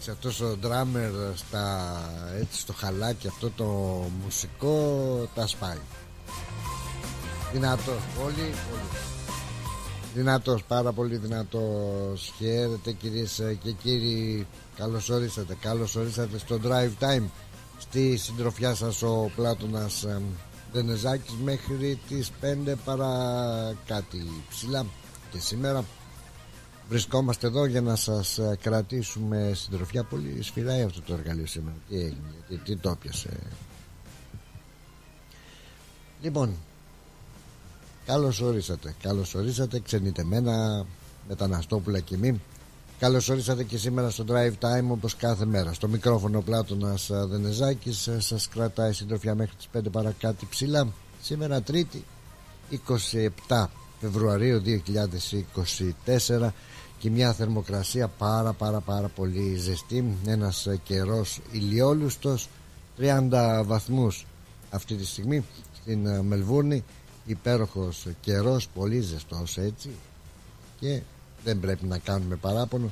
Εντάξει, αυτός ο ντράμερ στα, έτσι, στο χαλάκι αυτό το μουσικό τα σπάει. Δυνατός, πολύ, πολύ. Δυνατός, πάρα πολύ δυνατός. Χαίρετε κυρίες και κύριοι. Καλώς ορίσατε, καλώς ορίσατε στο Drive Time. Στη συντροφιά σας ο Πλάτωνας Δενεζάκης μέχρι τις 5 παρά κάτι ψηλά. Και σήμερα Βρισκόμαστε εδώ για να σας ε, κρατήσουμε συντροφιά Πολύ σφυράει αυτό το εργαλείο σήμερα. Τι έγινε, τι, τι το πιασε Λοιπόν Καλώς ορίσατε Καλώς ορίσατε ξενιτεμένα Μεταναστόπουλα και μη Καλώς ορίσατε και σήμερα στο Drive Time όπως κάθε μέρα. Στο μικρόφωνο Πλάτωνας ε, Δενεζάκης ε, Σας κρατάει συντροφιά μέχρι τις 5 παρακάτω ψηλά. Σήμερα Τρίτη 27 Φεβρουαρίου 2024 και μια θερμοκρασία πάρα πάρα πάρα πολύ ζεστή. Ένας καιρός ηλιόλουστος 30 βαθμούς αυτή τη στιγμή στην ε, Μελβούρνη. Υπέροχος καιρός πολύ ζεστός έτσι. Και δεν πρέπει να κάνουμε παράπονο.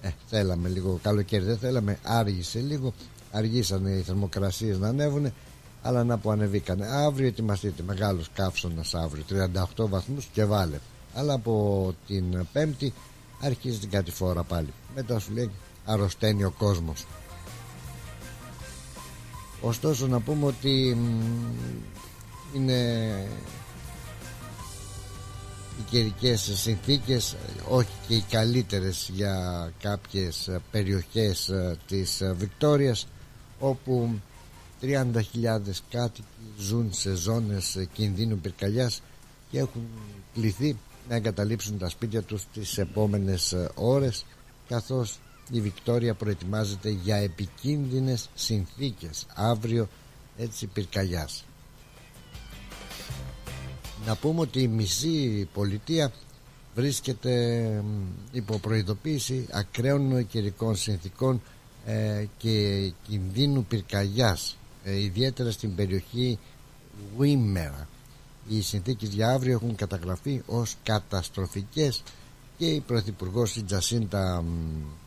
Ε, θέλαμε λίγο καλοκαίρι δεν θέλαμε άργησε λίγο. Αργήσανε οι θερμοκρασίες να ανέβουν αλλά να που ανεβήκανε. Αύριο ετοιμαστείτε μεγάλος καύσωνας αύριο 38 βαθμούς και βάλε. Αλλά από την πέμπτη αρχίζει την κατηφόρα πάλι. Μετά σου λέει αρρωσταίνει ο κόσμος. Ωστόσο να πούμε ότι είναι οι καιρικές συνθήκες όχι και οι καλύτερες για κάποιες περιοχές ε, της Βικτόριας όπου 30.000 κάτοικοι ζουν σε ζώνες κινδύνου πυρκαγιάς και έχουν κληθεί να εγκαταλείψουν τα σπίτια τους τις επόμενες ε, ώρες καθώς η Βικτόρια προετοιμάζεται για επικίνδυνες συνθήκες αύριο έτσι πυρκαγιάς. Να πούμε ότι η μισή πολιτεία βρίσκεται υπό προειδοποίηση ακραίων καιρικών συνθήκων ε, και κινδύνου πυρκαγιάς ε, ιδιαίτερα στην περιοχή Βίμερα οι συνθήκες για αύριο έχουν καταγραφεί ως καταστροφικές και η Πρωθυπουργός η Τζασίντα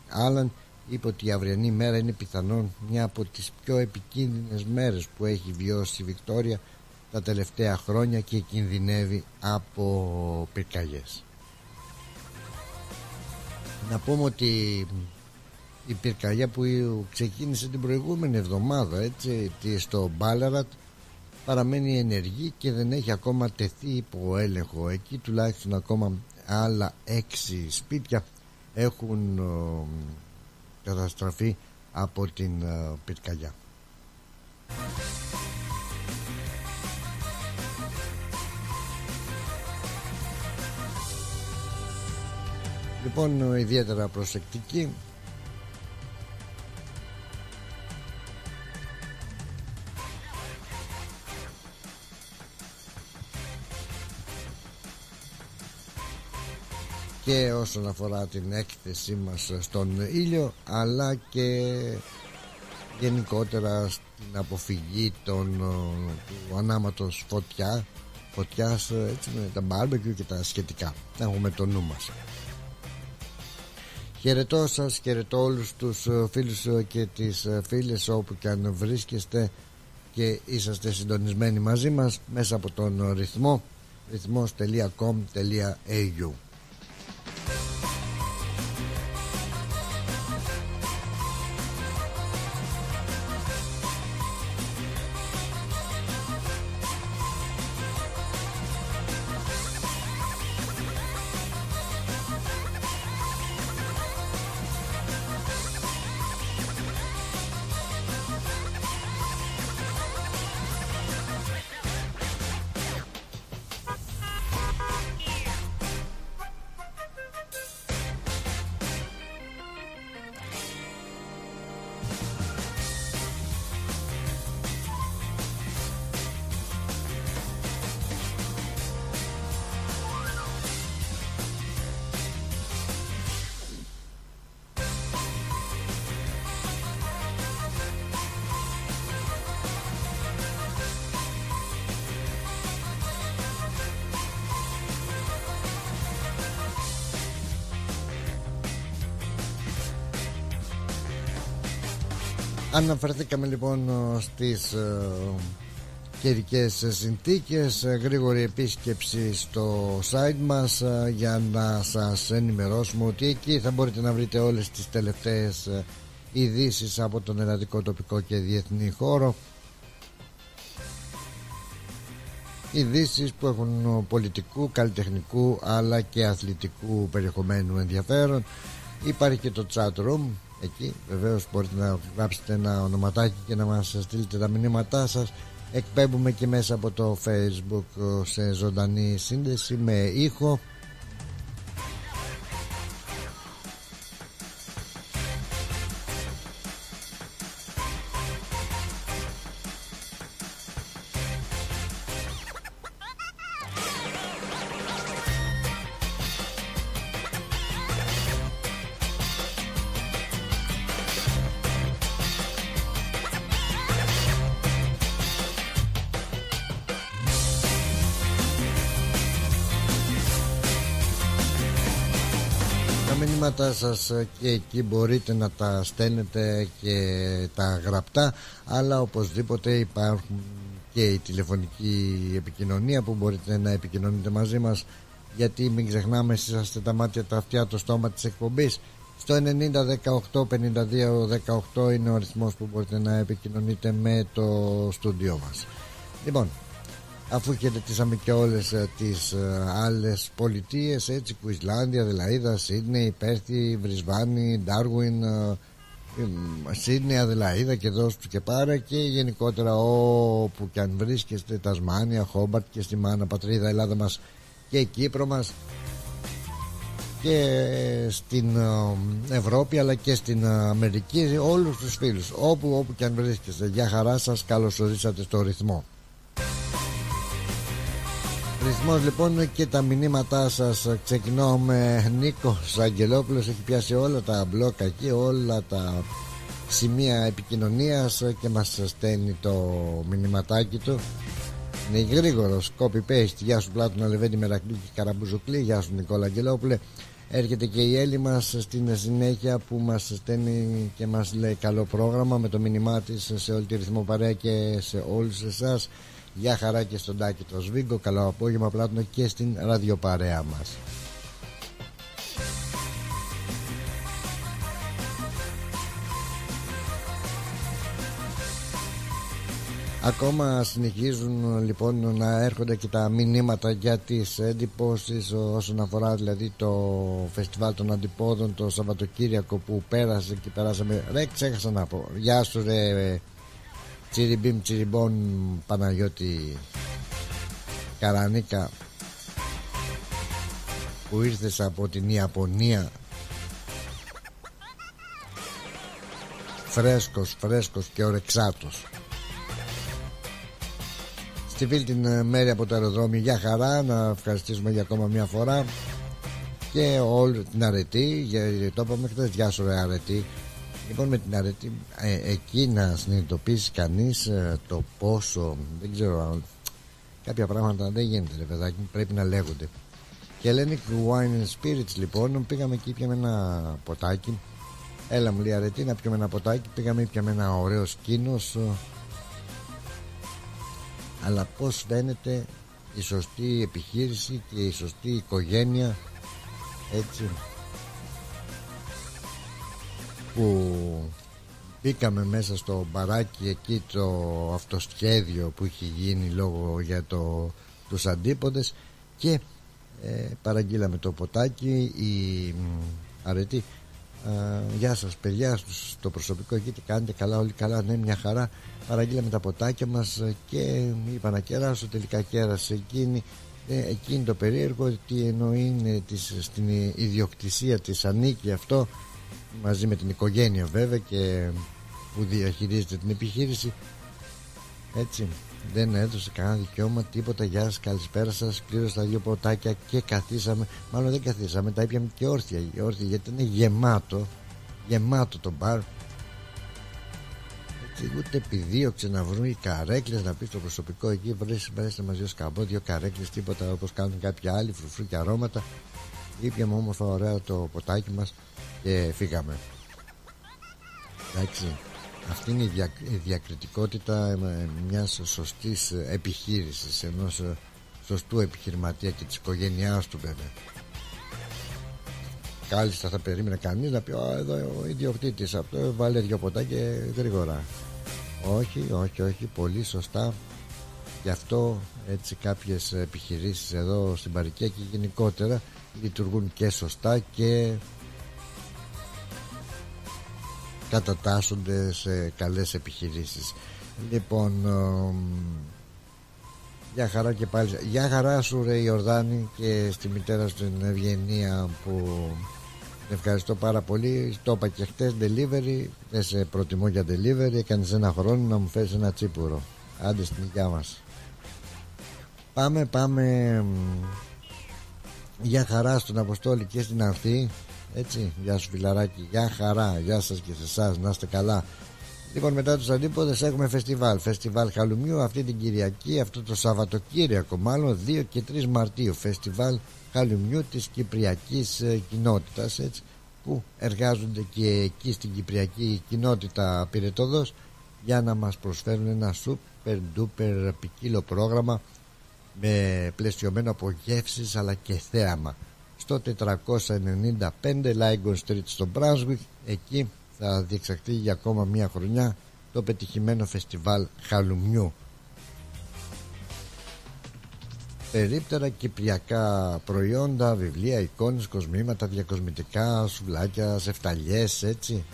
Άλαν είπε ότι η αυριανή μέρα είναι πιθανόν μια από τις πιο επικίνδυνες μέρες που έχει βιώσει η Βικτόρια τα τελευταία χρόνια και κινδυνεύει από πυρκαγιές. Να πούμε ότι η πυρκαγιά που ξεκίνησε την προηγούμενη εβδομάδα έτσι, στο Μπάλαρατ παραμένει ενεργή και δεν έχει ακόμα τεθεί υπό έλεγχο. Εκεί τουλάχιστον ακόμα άλλα έξι σπίτια έχουν ε, καταστραφεί από την ε, πυρκαγιά. Λοιπόν ιδιαίτερα προσεκτική και όσον αφορά την έκθεσή μας στον ήλιο αλλά και γενικότερα στην αποφυγή των, του ανάματος φωτιά φωτιάς έτσι με τα barbecue και τα σχετικά. Να έχουμε το νου μας. Χαιρετώ σας, χαιρετώ όλους τους φίλους και τις φίλες όπου και αν βρίσκεστε και είσαστε συντονισμένοι μαζί μας μέσα από τον ρυθμό ρυθμός.com.au Αναφερθήκαμε λοιπόν στις ε, καιρικές συνθήκες ε, γρήγορη επίσκεψη στο site μας ε, για να σας ενημερώσουμε ότι εκεί θα μπορείτε να βρείτε όλες τις τελευταίες ε, ειδήσεις από τον ελλαδικό τοπικό και διεθνή χώρο. Ειδήσεις που έχουν πολιτικού, καλλιτεχνικού αλλά και αθλητικού περιεχομένου ενδιαφέρον. Υπάρχει και το chat room εκεί βεβαίως μπορείτε να γράψετε ένα ονοματάκι και να μας στείλετε τα μηνύματά σας. Εκπέμπουμε και μέσα από το facebook σε ζωντανή σύνδεση με ήχο σας και εκεί μπορείτε να τα στέλνετε και τα γραπτά αλλά οπωσδήποτε υπάρχουν και η τηλεφωνική επικοινωνία που μπορείτε να επικοινωνείτε μαζί μας. Γιατί μην ξεχνάμε εσείς είστε τα μάτια, τα αυτιά, το στόμα της εκπομπής. Στο 90 18 52 18 είναι ο αριθμός που μπορείτε να επικοινωνείτε με το στούντιό μας. Λοιπόν αφού χαιρετήσαμε και όλες ε, τις ε, άλλες πολιτείες έτσι Κουισλάνδια, Αδελαίδα, Σίδνεϊ, Πέρθη, Βρισβάνη, Ντάρουιν ε, Σίδνεϊ, Αδελαίδα και δώσ' του και πάρα και γενικότερα όπου και αν βρίσκεστε Τασμάνια, Χόμπαρτ και στη μάνα πατρίδα Ελλάδα μας και Κύπρο μας και στην Ευρώπη αλλά και στην Αμερική όλους τους φίλους όπου, όπου και αν βρίσκεστε. Για χαρά σας καλώς ορίσατε στο ρυθμό Ρυθμός λοιπόν και τα μηνύματά σας. Ξεκινώ με Νίκος Αγγελόπουλος. Έχει πιάσει όλα τα μπλόκα εκεί Όλα τα σημεία επικοινωνίας Και μας στέλνει το μηνυματάκι του. Είναι γρήγορος. Copy paste. Γεια σου Πλάτωνα Λεβέντη Μερακλή και Καραμπουζουκλή. Γεια σου Νικόλα Αγγελόπουλε. Έρχεται και η Έλλη μας στην συνέχεια που μας στέλνει και μας λέει καλό πρόγραμμα με το μήνυμά της σε όλη τη ρυθμό παρέα και σε όλους εσάς Γεια χαρά και στον Τάκη το Σβίγκο. Καλό απόγευμα. Πλάτωνο και στην ραδιοπαρέα μας. Ακόμα συνεχίζουν λοιπόν να έρχονται και τα μηνύματα για τις εντυπώσεις όσον αφορά δηλαδή το φεστιβάλ των αντιπόδων το Σαββατοκύριακο που πέρασε και περάσαμε. Ρε ξέχασα να πω. Γεια σου ρε Τσιριμπίμ τσιριμπών Παναγιώτη Καρανίκα που ήρθες από την Ιαπωνία. Φρέσκος φρέσκος και ορεξάτος. Στη φίλη την ε, μέρη από το αεροδρόμιο για χαρά να ευχαριστήσουμε για ακόμα μια φορά. Και όλη την αρετή για, το είπαμε χθες γεια σου ρε αρετή Λοιπόν με την αρετή ε, εκεί να συνειδητοποιήσει κανείς ε, το πόσο δεν ξέρω κάποια πράγματα δεν γίνεται ρε παιδάκι πρέπει να λέγονται. Και Hellenic Wine and Spirits λοιπόν πήγαμε εκεί πιάμε ένα ποτάκι. Έλα μου λέει αρετή να πιούμε ένα ποτάκι. Πήγαμε πιάμε ένα ωραίο σκήνος. Αλλά πως φαίνεται η σωστή επιχείρηση και η σωστή οικογένεια έτσι που μπήκαμε μέσα στο μπαράκι εκεί το αυτοσχέδιο που είχε γίνει λόγω για το, τους αντίποδες και ε, παραγγείλαμε το ποτάκι η αρετή. Γεια σας παιδιά στο προσωπικό εκεί τι κάνετε καλά όλοι καλά ναι μια χαρά. Παραγγείλαμε τα ποτάκια μας και είπα να κεράσω τελικά κέρασε εκείνη. Ε, εκείνη το περίεργο ότι ενώ είναι της, στην ιδιοκτησία της ανήκει αυτό μαζί με την οικογένεια βέβαια και που διαχειρίζεται την επιχείρηση. Έτσι δεν έδωσε κανένα δικαίωμα τίποτα. Γεια σας καλησπέρα σας. Πλήρωσα τα δύο ποτάκια και καθίσαμε. Μάλλον δεν καθίσαμε τα ήπιαμε και όρθια, όρθια γιατί είναι γεμάτο γεμάτο το μπαρ. Έτσι ούτε επιδίωξε να βρουν οι καρέκλες να πεις στο προσωπικό εκεί βρέστε μαζί ως καμπό δύο καρέκλες τίποτα όπως κάνουν κάποιοι άλλοι φρουφρού και αρώματα ήπιαμε όμορφα ωραία το ποτάκι μας και φύγαμε. Εντάξει αυτή είναι η διακριτικότητα μιας σωστής επιχείρησης ενός σωστού επιχειρηματία και της οικογένειάς του βέβαια. Κάλλιστα θα περίμενε κανείς να πει εδώ ο ιδιοκτήτης αυτό βάλε δυο ποτά και γρήγορα όχι όχι όχι πολύ σωστά. Γι' αυτό έτσι κάποιες επιχειρήσεις εδώ στην Παρικία και γενικότερα λειτουργούν και σωστά και κατατάσσονται σε καλές επιχειρήσεις. Λοιπόν για χαρά και πάλι για χαρά σου ρε Ιορδάνη και στη μητέρα σου την Ευγενία που ευχαριστώ πάρα πολύ. Το είπα και χτες delivery δεν σε προτιμώ για delivery έκανες ένα χρόνο να μου φέρεις ένα τσίπουρο. Άντε στην υγειά μας. Πάμε πάμε για χαρά στον Αποστόλη και στην Ανθή έτσι, γεια σου φιλαράκι, γεια χαρά, γεια σας και σε εσάς, να είστε καλά. Λοιπόν, μετά τους αντίποδες έχουμε φεστιβάλ. Φεστιβάλ Χαλουμιού αυτή την Κυριακή, αυτό το Σαββατοκύριακο, μάλλον 2 και 3 Μαρτίου. Φεστιβάλ Χαλουμιού της Κυπριακής ε, Κοινότητας, έτσι, που εργάζονται και εκεί στην Κυπριακή Κοινότητα Πυρετόδος για να μας προσφέρουν ένα super duper ποικίλο πρόγραμμα με πλαισιωμένο από γεύσεις αλλά και θέαμα στο 495 Lygon Street στο Brunswick εκεί θα διεξαχθεί για ακόμα μια χρονιά το πετυχημένο φεστιβάλ Χαλουμιού περίπτερα κυπριακά προϊόντα, βιβλία, εικόνες, κοσμήματα, διακοσμητικά, σουβλάκια, σεφταλιές, έτσι,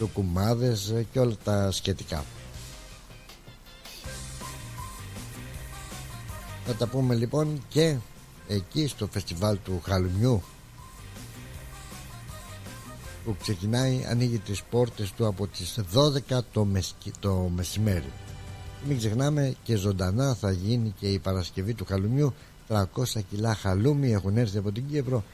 λουκουμάδες και όλα τα σχετικά. Θα τα πούμε λοιπόν και εκεί στο φεστιβάλ του Χαλουμιού που ξεκινάει ανοίγει τις πόρτες του από τις 12 το, το μεσημέρι. Μην ξεχνάμε και ζωντανά θα γίνει και η Παρασκευή του Χαλουμιού. 300 κιλά χαλούμι έχουν έρθει από την Κύπρο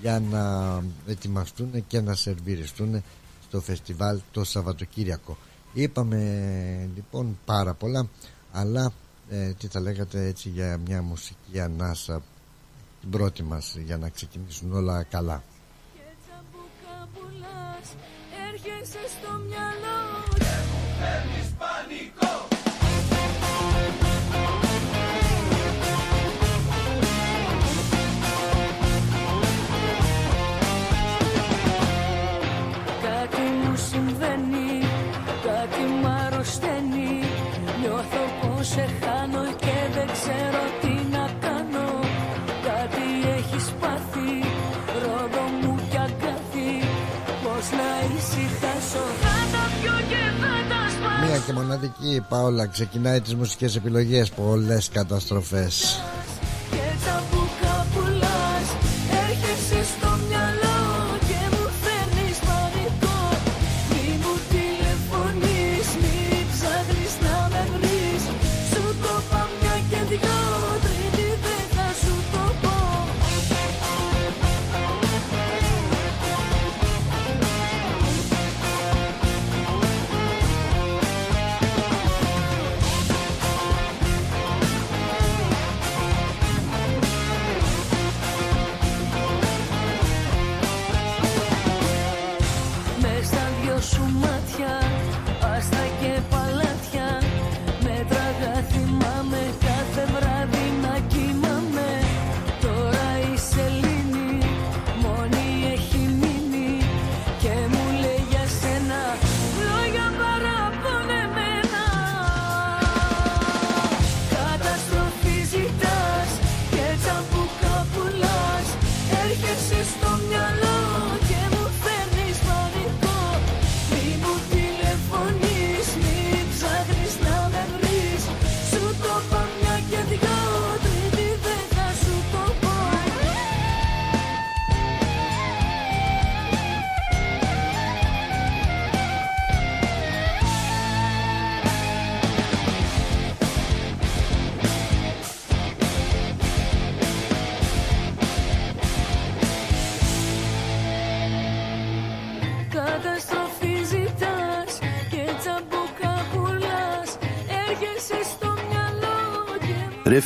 για να ετοιμαστούν και να σερβιριστούν στο φεστιβάλ το Σαββατοκύριακο. Είπαμε λοιπόν πάρα πολλά αλλά ε, τι θα λέγατε έτσι για μια μουσική ανάσα την πρώτη μας για να ξεκινήσουν όλα καλά; Έρχεσαι στο μυαλό και μου φέρνεις πανικό σε χάνω και δεν ξέρω τι να κάνω. Κάτι έχεις πάθει, ρόδο μου κι αγκάθι. Πώς να ησυχάσω, θα τα πιω και θα τα σπάσω. Μία και μοναδική η Πάολα ξεκινάει τις μουσικές επιλογές. Πολλές καταστροφές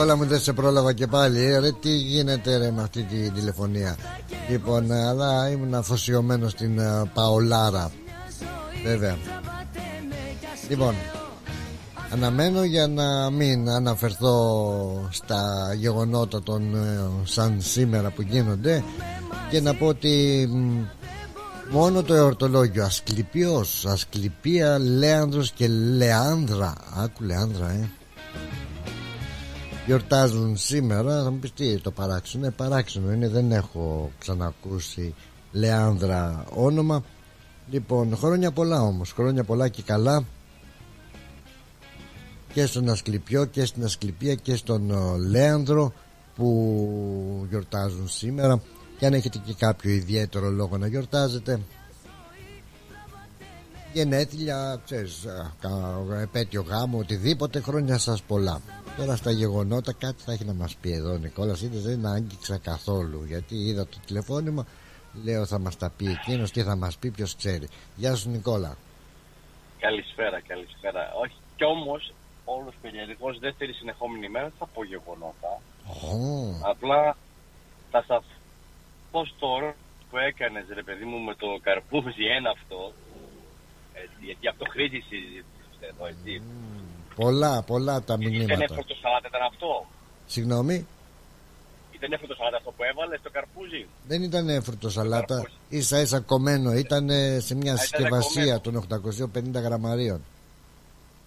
Νικόλα μου δεν σε πρόλαβα και πάλι. Ε, ρε, Τι γίνεται ρε με αυτή τη τηλεφωνία. Λοιπόν ε, αλλά ήμουν αφοσιωμένος στην ε, Παολάρα. Βέβαια. Λοιπόν Αναμένω για να μην αναφερθώ στα γεγονότα των ε, σαν σήμερα που γίνονται και να πω ότι μ, μόνο το εορτολόγιο Ασκληπιός, Ασκληπία, Λέανδρος και Λεάνδρα. Άκου Λεάνδρα ε Γιορτάζουν σήμερα Θα μου πεις τι το παράξενο. Ε, Παράξενο είναι δεν έχω ξανακούσει Λεάνδρα όνομα. Λοιπόν χρόνια πολλά όμως Χρόνια πολλά και καλά. Και στον Ασκληπιό και στην Ασκληπία και στον ε, Λέανδρο που γιορτάζουν σήμερα. Και αν έχετε και κάποιο ιδιαίτερο λόγο να γιορτάζετε. Γενέθλια, ξέρεις, α, κα- επέτειο γάμο, οτιδήποτε χρόνια σας πολλά τώρα στα γεγονότα κάτι θα έχει να μας πει εδώ ο Νικόλας είδες δεν άγγιξα καθόλου γιατί είδα το τηλεφώνημα λέω θα μας τα πει εκείνος τι θα μας πει ποιος ξέρει Γεια σου Νικόλα Καλησπέρα, καλησπέρα. Όχι, κι όμως όλος περίεργο, δεύτερη συνεχόμενη μέρα θα πω γεγονότα. Ω, Απλά θα σας πω τώρα που έκανες ρε παιδί μου με το καρπούζι ένα αυτό. Έτσι, γιατί από το χρήτη συζήτησε εδώ, έτσι. Πολλά πολλά τα Ήταν μηνύματα έφωτο σαλάτα, ήταν αυτό; Συγγνώμη; Ήταν έφωτο σαλάτα αυτό που έβαλες στο καρπούζι; Δεν ήταν φρούτο σαλάτα, Καρπούζι. ίσα ίσα κομμένο. Ήταν σε μια ήταν συσκευασία των 850 γραμμαρίων.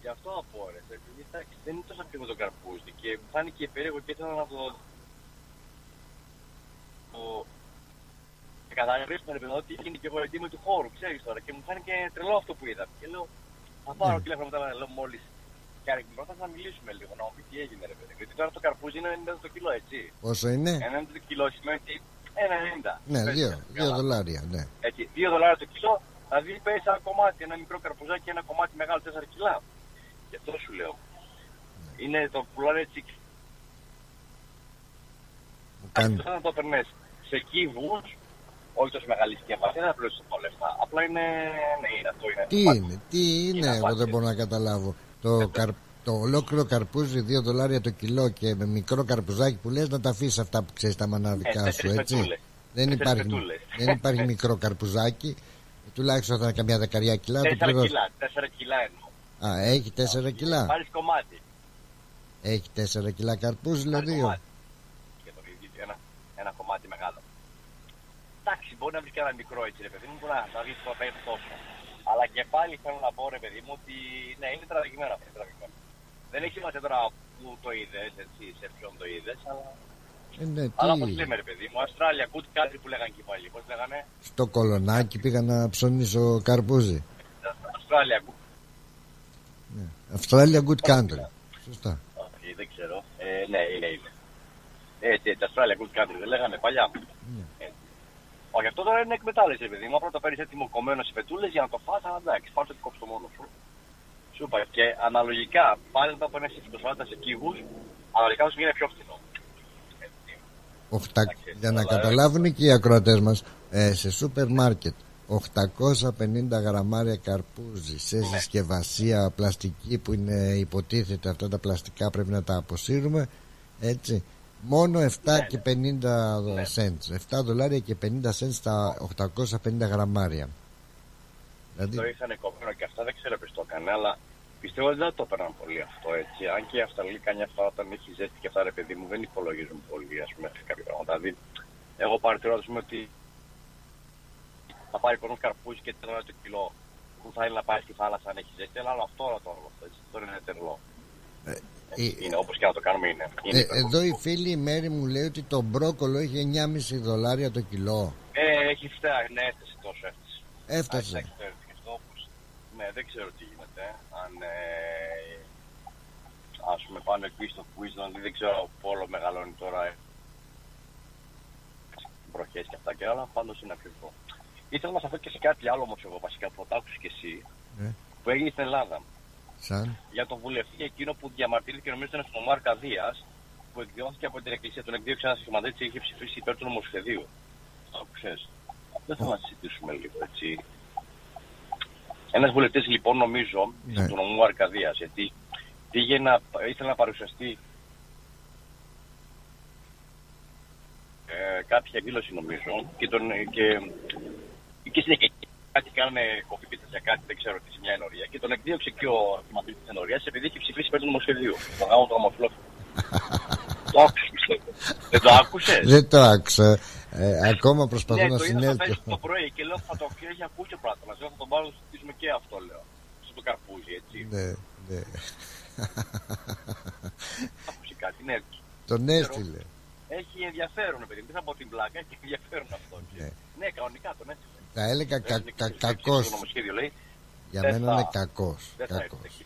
Γι' αυτό απόρρε. Επειδή εντάξει, δεν είναι τόσο ακριβό το καρπούζι και μου φάνηκε περίεργο και ήθελα να το. το... Και καταλαβαίνεις ρε παιδί ότι είναι και εγώ ετοίμη του χώρου, ξέρεις τώρα. Και μου φάνηκε τρελό αυτό που είδα. Και λέω, θα πάρω Ναι. τηλέφωνο μετά, λέω μόλις. Και πρώτα θα μιλήσουμε λίγο, να μου πει τι έγινε, ρε παιδί. Γιατί τώρα το καρπούζι είναι 90 το κιλό, έτσι. Πόσο είναι; 90 το κιλό σημαίνει ότι 1,90. Ναι, Πες, δύο, καλά. δύο δολάρια. Ναι. Έτσι, 2 δολάρια το κιλό, δηλαδή παίρνει ένα κομμάτι, ένα μικρό καρπουζάκι και ένα κομμάτι μεγάλο 4 κιλά. Γι' αυτό σου λέω. Είναι το πουλάνε έτσι. Μου κάνει. Αυτό να το παίρνεις σε κύβους όχι τόσο μεγάλη συσκευασία, δεν θα πληρώσεις τόσο λεφτά. Απλά είναι. Ναι, είναι αυτό. Είναι Τι απάτη. είναι, τι είναι, Είναι εγώ απάτη. δεν μπορώ να καταλάβω. Το, καρ, το ολόκληρο καρπούζι 2 δολάρια το κιλό και με μικρό καρπουζάκι που λες να τα αφήσεις αυτά που ξέρεις τα μανάβικά Ε, σου, τέσσερις έτσι. πετούλες. Δεν Τέσσερις υπάρχει, πετούλες. δεν υπάρχει μικρό καρπουζάκι. Τουλάχιστον θα είναι καμιά δεκαριά κιλά. Το 4 πληρώσει. κιλά, 4 κιλά εννοώ. Α, έχει 4 κιλά. Πάρεις κομμάτι. Έχει 4 κιλά καρπούζι, Πάρεις δηλαδή. κομμάτι. Και το ίδιο, ένα, ένα κομμάτι μεγάλο. Εντάξει, μπορεί να βρει και ένα μικρό έτσι, ρε παιδί μου, μπορεί να δει το παίρνει τόσο. Αλλά και πάλι θέλω να πω, ρε παιδί μου, ότι ναι, είναι τραβηγμένο αυτό. είναι τραβηγμένο. Δεν έχει σημασία τώρα που το είδες, έτσι, σε ποιον το είδες, αλλά. Ε, ναι, Αλλά όπως τι, λέμε, ρε παιδί μου, Αυστράλια, good country που λέγανε και πάλι. Πώς λέγανε, στο κολονάκι πήγα να ψωνίσω καρπούζι. Αυστράλια, good Australia good country. Σωστά. Όχι, δεν ξέρω. Ε, ναι, είναι, είναι. Έτσι, έτσι, Αυστράλια, good country, δεν λέγανε παλιά. Έτσι. Όχι, αυτό τώρα είναι εκμετάλλευση, παιδί μου. Απλά το παίρνει έτοιμο κομμένο σε πετούλες για να το φας, αλλά εντάξει, πάρε το κόψει το μόνο σου. Σου είπα. Και αναλογικά, πάλι όταν παίρνει σε φυτοσφάτα σε κύβους, αναλογικά σου είναι πιο φθηνό. Έτσι. Οχτα... Για να καταλάβουν και οι ακροατές μας ε, σε σούπερ μάρκετ 850 γραμμάρια καρπούζι σε Ναι. συσκευασία πλαστική που είναι υποτίθεται αυτά τα πλαστικά πρέπει να τα αποσύρουμε έτσι μόνο 7 και 50 Ναι. cents 7 δολάρια και 50 cents τα 850 γραμμάρια δηλαδή Το είχαν κομμένο και αυτά, δεν ξέρω ποιος το έκανε, αλλά πιστεύω ότι δεν το έπαιρναν πολύ αυτό έτσι. Αν και η Αυστραλία κάνει αυτά όταν έχει ζέστη και αυτά, ρε παιδί μου, δεν υπολογίζουν πολύ, ας πούμε, σε κάποια πράγματα. Δηλαδή, εγώ παρατηρώ, ας πούμε, ότι θα πάρει κόσμο καρπούζι και τρώνε το κιλό που θα είναι να πάει στη θάλασσα αν έχει ζέστη, αλλά όλο αυτό όλο το όλο αυτό, έτσι. Αυτό είναι τερλό. Ε, Είναι όπως και να το κάνουμε, είναι. είναι ε, εδώ η φίλη η Μέρη μου λέει ότι το μπρόκολο έχει 9,5 δολάρια το κιλό Ε, έχει φτάσει, ναι, έφτασε τόσο, έφτασε. έφτασε Εντάξει, εντάξει, αυτό όπως- Ναι, δεν ξέρω τι γίνεται. Αν ε, ας πούμε πάνω εκεί στο Queensland, δεν ξέρω πόσο μεγαλώνει τώρα ε, βροχές και αυτά και άλλα, πάντως είναι ακριβό. Ήθελα να σας πω και σε κάτι άλλο όμως εγώ βασικά που θα το άκουσες και εσύ, Ναι. που έγινε στην Ελλάδα. Σαν Για τον βουλευτή εκείνο που διαμαρτύρηκε νομίζω ήταν στον Ομάρ Καδίας, που εκδιώθηκε από την Εκκλησία, τον εκδίωξε ένας σχηματιστή και είχε ψηφίσει υπέρ του νομοσχεδίου. Το άκουσες. Δεν θα να συζητήσουμε λίγο έτσι. Ένας βουλευτής λοιπόν νομίζω Ναι. του νομού Αρκαδία, γιατί πήγε να, ήθελε να παρουσιαστεί ε, κάποια εκδήλωση νομίζω και, τον, και, και συνέχεια κάτι κάνανε κοπή πίτσα για κάτι, δεν ξέρω τι σε μια ενορία και τον εκδίωξε και ο θυματής της ενορίας επειδή είχε ψηφίσει υπέρ του νομοσχεδίου. Τον γάμο του ομοφυλόφιλου. το άκουσες; Πιστεύω. Δεν το άκουσες; Δεν το άκουσα. Ε, ακόμα προσπαθώ Ναι, να το είδα στο συνέλθω. Facebook το πρωί και λέω θα το έχει ακούσει ο πράγμα. Λέω θα τον πάρω να το συζητήσουμε και αυτό λέω. Στο καρπούζι, έτσι. ναι, ναι. Άκουσε κάτι, ναι. Τον έστειλε. Έχει ενδιαφέρον, παιδί μου. Δεν θα πω την πλάκα, έχει ενδιαφέρον αυτό. Ναι. Ναι, κανονικά τον έστειλε. Θα έλεγα κα, Δεν κα, είναι κακός. Το νομοσχέδιο λέει Για δεν μένα θα- είναι κακός. δεν θα έρθει Κακός. εκεί.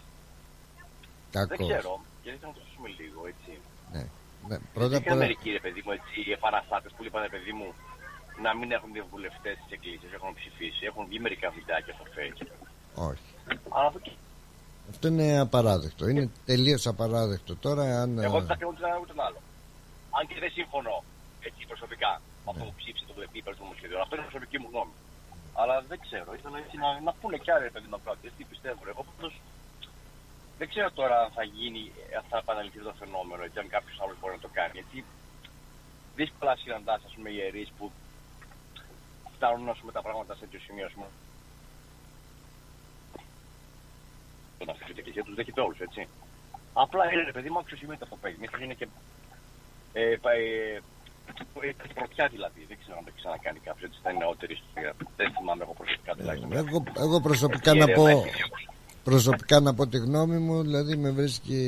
Δεν Κακός. ξέρω, γιατί θα το συζητήσουμε λίγο, έτσι. Ναι. Ναι. Πρώτα απ' Είχαν όλα, μερικοί, ρε παιδί μου, έτσι, οι επαναστάτες που είπαν, ρε παιδί μου, να μην έχουν διαβουλευτέ της εκκλησίας, έχουν ψηφίσει. Έχουν βγει μερικά βιντεάκια στο Facebook. όχι. Αλλά αυτό και Αυτό είναι απαράδεκτο. Είναι τελείως απαράδεκτο. Τώρα αν... Εγώ ε, δεν θα κρίνω ούτε ένα ούτε τον άλλο. Αν και δεν συμφωνώ έτσι προσωπικά με αυτό που ψήφισε το βλέπει υπέρ του νομοσχεδίου. Αυτό είναι η προσωπική μου γνώμη. Αλλά δεν ξέρω. Ήθελα έτσι να, να πούνε κι άλλοι ρε παιδί δημοκράτε τι πιστεύω. Εγώ πάντως δεν ξέρω τώρα αν θα γίνει, αν θα επαναληφθεί το φαινόμενο, έτσι, αν κάποιος άλλος μπορεί να το κάνει. Γιατί δύσκολα συναντάς, ας πούμε, ιερείς που φτάνουν ας πούμε, τα πράγματα σε τέτοιο σημείο, ας πούμε. Το να αφήσει την εκκλησία τους δέχεται όλους, έτσι. Απλά είναι ρε παιδί μου αξιοσημείωτο αυτό που παίζει. Μήπως είναι και. Ε, πα- ε, ε, πρωτιά δηλαδή. Δεν ξέρω αν το έχει ξανακάνει κάποιος έτσι στα νεότερη ιστορία. Δεν θυμάμαι εγώ προσωπικά τουλάχιστον. εγώ, εγώ προσωπικά Ε, να ε, πω ε, προσωπικά να πω τη γνώμη μου δηλαδή με βρίσκει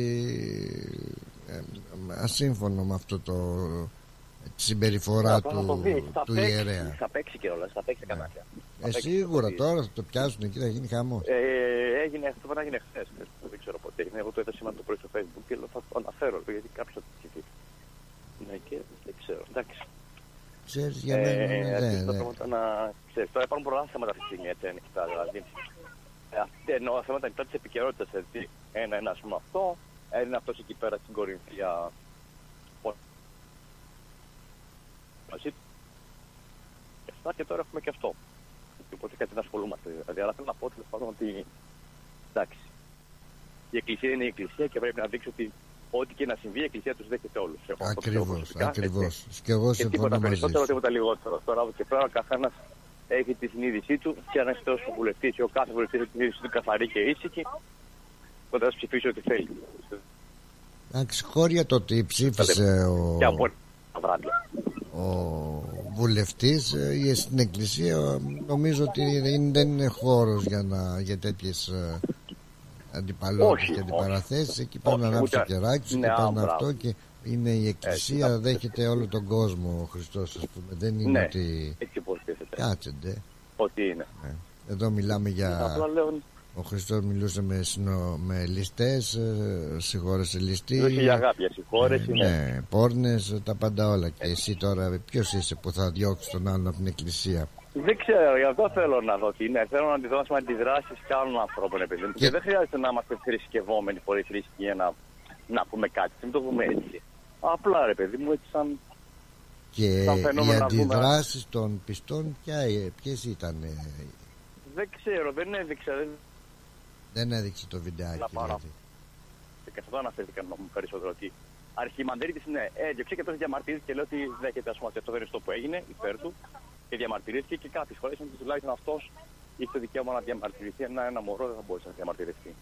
ε, ασύμφωνο με αυτό το τη συμπεριφορά Αυτό να το του, δεις, θα του παίξει, ιερέα Θα παίξει και όλα, θα παίξει κανένα. ε, σίγουρα τώρα θα το πιάσουν εκεί θα γίνει χαμός Ε, έγινε, αυτό πρέπει να έγινε χθες. Δεν ξέρω πότε έγινε. Εγώ το είδα σήμερα το πρωί στο Facebook και λέω θα το αναφέρω γιατί κάποιος θα το ψηφίσει. Ναι, και δεν ξέρω. Εντάξει. ξέρεις για μένα Ε, είναι, αρχίζουν ναι, τα ναι. πράγματα να ξέρεις. Τώρα υπάρχουν πολλά θέματα αυτή τη στιγμή έτσι ανοιχτά. Δηλαδή, ε, αυτή- εννοώ θέματα ανοιχτά της επικαιρότητας. Ένα είναι ας πούμε αυτό, ένα είναι αυτός εκεί πέρα στην Κορινθία. Πώς- Μαζί. σωστά και τώρα έχουμε και αυτό. Οπότε κάτι να ασχολούμαστε. Δηλαδή, αλλά θέλω να πω τέλος πάντων ότι εντάξει. Η εκκλησία είναι η εκκλησία και πρέπει να δείξει ότι ό,τι και να συμβεί, η εκκλησία τους δέχεται όλους. Ακριβώς, ακριβώς. Και εγώ Και συμφωνώ τίποτα μαζί περισσότερο, σου. τίποτα λιγότερο. Τώρα από και πέρα ο καθένας έχει τη συνείδησή του και αν έχεις τόσο βουλευτής ή ο κάθε βουλευτής έχει τη συνείδησή του καθαρή και ήσυχη, τότε θα ψηφίσει ό,τι θέλει. Εντάξει, χώρια το ότι ψήφισε ο, Και από τα βράδια. ο βουλευτής ε, ή στην εκκλησία νομίζω ότι είναι- δεν είναι χώρος για, να, για τέτοιες ε, αντιπαλότητες Όχι, και όχι. αντιπαραθέσεις εκεί πάνε να Όχι, ανάψει το ούτε- κεράκι σου Ναι, και πάνε μπράβο. αυτό και είναι η εκκλησία Έτσι, δέχεται όλο τον κόσμο ο Χριστός ας πούμε δεν είναι Ναι, ότι έτσι υποτίθεται. κάτσεντε Ότι είναι. εδώ μιλάμε για Απλά λέω, ο Χριστός μιλούσε με, συνο... με ληστές ε, συγχώρεσε ληστή όχι για αγάπη, για συγχώρεση. ναι. ναι, πόρνες, τα πάντα όλα. Και εσύ τώρα ποιος είσαι που θα διώξεις τον άλλον από την εκκλησία; Δεν ξέρω, γι' αυτό θέλω να δω τι είναι. Θέλω να αντιδράσουμε αντιδράσεις και άλλων ανθρώπων, επειδή μου. Και- Και... δεν χρειάζεται να είμαστε θρησκευόμενοι, πολύ θρησκοί για να, να πούμε κάτι. Μην το δούμε έτσι. Απλά ρε παιδί μου, έτσι σαν. Και Τα οι φαινόμενα, να πούμε. αντιδράσεις των πιστών ποια, ε, ποιες ήταν. ε, Δεν ξέρω, δεν έδειξα. Δεν... Δεν έδειξε το βιντεάκι. Να πάρω. Δηλαδή. Και σε αυτό αναφέρθηκαν να μου περισσότερο ότι αρχιμανδρίτης είναι έδιωξε και τώρα διαμαρτυρήθηκε και λέει ότι δέχεται ας πούμε ότι αυτό δεν είναι αυτό που έγινε υπέρ του και διαμαρτυρήθηκε και κάποιες φορές ότι τουλάχιστον αυτός είχε το δικαίωμα να διαμαρτυρηθεί ένα, ένα μωρό δεν θα μπορούσε να διαμαρτυρηθεί.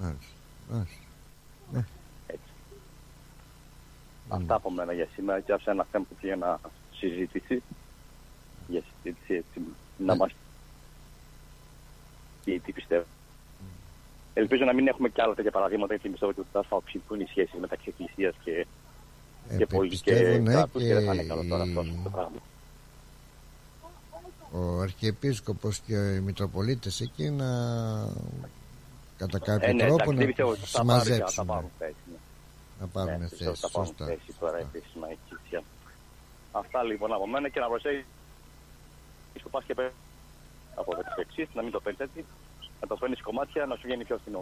Μάλιστα. Μάλιστα. Έτσι. Αυτά από μένα για σήμερα και άφησα ένα θέμα που πήγαινα συζήτηση για συζήτηση έτσι να Ναι. μας τι, τι πιστεύω. Ελπίζω να μην έχουμε κι άλλα τέτοια παραδείγματα γιατί πιστεύω ότι θα αυξηθούν οι σχέσεις μεταξύ εκκλησίας και, Ε, και πολύ και πιστεύω, ναι, κράτους και και δεν θα είναι καλό τώρα αυτό η- το πράγμα. Ο Αρχιεπίσκοπος και οι Μητροπολίτες εκεί να κατά κάποιο Ε, ναι, τρόπο εντάξει, να πιστεύω ότι θα πάρουν- θα συμμαζέψουν πάρουν θέση. ναι. να πάρουν Ναι, πιστεύω ότι θέση θα πάρουν σωστά, θέση τώρα σωστά. επίσημα η εκκλησία. Αυτά λοιπόν από μένα και να προσέχεις που πας και παίρνει από το εξής, να μην το παίρνεις έτσι, να το παίρνεις κομμάτια, να σου βγαίνει πιο φθηνό.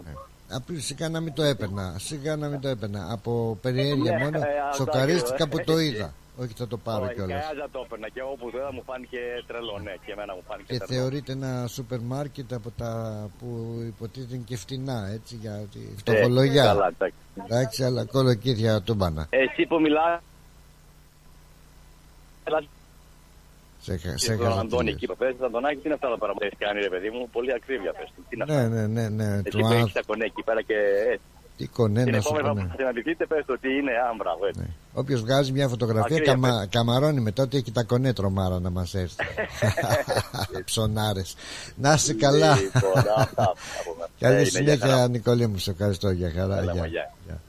Απλά σιγά να μην το έπαιρνα. Σιγά να μην το έπαιρνα. Από περιέργεια Ναι, μόνο ε, αυτό σοκαρίστηκα που ακριβώς. το είδα. Όχι, θα το πάρω Όχι, κιόλας. κανένας δεν το έπαιρνα και εγώ που το είδα μου φάνηκε τρελό, ναι, και εμένα μου φάνηκε Και τρελό. θεωρείται ένα σούπερ μάρκετ από τα που υποτίθεται είναι και φτηνά, έτσι, για τη Ε, φτωχολογιά. καλά, εντάξει. Εντάξει, αλλά κολοκύθια τούμπανα. Εσύ που μιλάς, Έλα, Σε, χα- σε στον χαζά Αντώνη τελείως. εκεί που παίζεις, Αντωνάκη, τι είναι αυτά τα πράγματα που έχεις κάνει ρε παιδί μου, πολύ ακρίβεια πες του. Τι είναι αυτά. Ναι, ναι, ναι, ναι. Εσύ Του που αν... έχεις τα κονέ εκεί πέρα και έτσι. Τι κονέ Την να σου επόμενη φορά που πω, ναι. θα συναντηθείτε, πες του ότι είναι άμπραβο, έτσι. Ναι. Όποιος βγάζει μια φωτογραφία Ακραία, καμα... καμαρώνει μετά ότι έχει τα κονέ τρομάρα να μας έρθει. Ψωνάρες. Να είσαι καλά. Λοιπόν, αυτά από μένα. Καλή Έγινε, για χαρά. συνέχεια, Νικόλη μου. Σε ευχαριστώ για χαρά. Έλα, Γεια. μα, γεια. Γεια.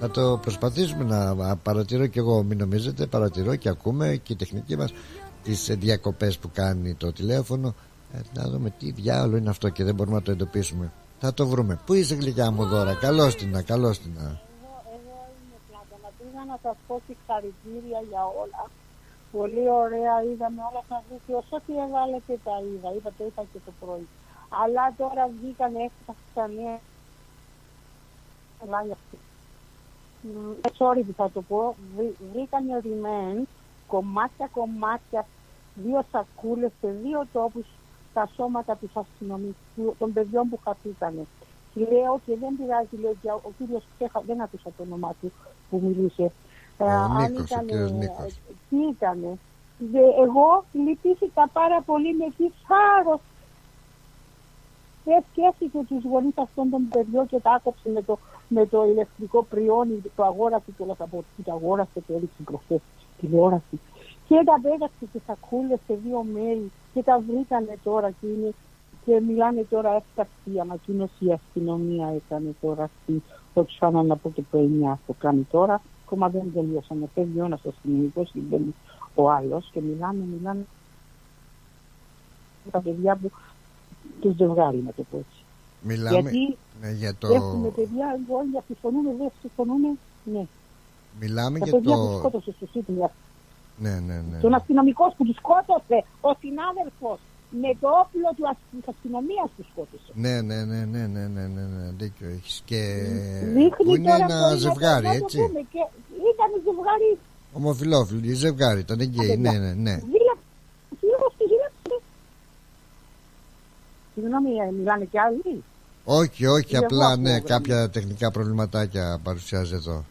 Θα το προσπαθήσουμε να παρατηρώ κι εγώ, μην νομίζετε, παρατηρώ και ακούμε και η τεχνική μας τις ε, διακοπές που κάνει το τηλέφωνο ε, να δούμε τι διάολο είναι αυτό και δεν μπορούμε να το εντοπίσουμε. Θα το βρούμε. Πού είσαι γλυκιά μου δώρα, καλώς την, καλώς την. Εγώ, εγώ είμαι πλάτωνα. Πήγα να σας πω συγχαρητήρια για όλα. Πολύ ωραία, είδαμε όλα τα βίντεο. Ό,τι έβαλετε τα είδα. Είπα, το είπα και το πρωί. Αλλά τώρα βγήκαν έξω μία. Λάγια αυτή. Μ, ε, Sorry που θα το πω. Βρή- Βρήκαν ρημένς κομμάτια κομμάτια δύο σακούλες σε δύο τόπους τα σώματα του αστυνομικού, των παιδιών που χαθήκανε. Λέω και δεν πειράζει, λέω, και ο κύριος ξέχα, δεν άκουσα το όνομά του που μιλούσε. Ε, αν Νίκος, ο ήτανε- κύριος Νίκος. ε, Τι ήτανε; Δε- εγώ λυπήθηκα πάρα πολύ με τι θάρρος δεν σκέφτηκε τους γονείς αυτών των παιδιών και τα άκοψε με το, με το ηλεκτρικό πριόνι, το αγόρασε και όλα τα από το αγόρασε και έριξε προχθές τηλεόραση. Και τα πέταξε και σακούλες σε δύο μέρη και τα βρήκανε τώρα και, είναι, και μιλάνε τώρα έφταξε η ανακοίνωση η αστυνομία έκανε τώρα στην το ξανά από το 9 το κάνει τώρα. Ακόμα δεν τελειώσανε. Φεύγει ο ένας αστυνομικός και μπαίνει ο άλλος και μιλάνε, μιλάνε τα παιδιά που τους ζευγάρι, να το πω έτσι. Μιλάμε Γιατί ναι, για το, έχουμε παιδιά, γόνια, συμφωνούν, δεν συμφωνούν. Ναι. μιλάμε Τα για παιδιά που το... σκότωσε στο Σίδνεϊ. Ναι, ναι, ναι. Τον αστυνομικός που τους σκότωσε, ο συνάδελφος με το όπλο του αστυνομίας τους σκότωσε. Ναι, ναι, ναι, ναι, ναι, ναι, ναι, ναι δίκιο έχεις. Και Δείχνει που είναι ένα ζευγάρι, έτσι. Και... Ήταν ζευγάρι. Ομοφυλόφιλοι, ζευγάρι, ήταν γκέι, ναι, ναι, ναι, ναι. Δήλω στη. Συγγνώμη, ε, μιλάνε και άλλοι; Όχι, όχι, απλά ναι, κάποια τεχνικά προβληματάκια παρουσιάζει εδώ.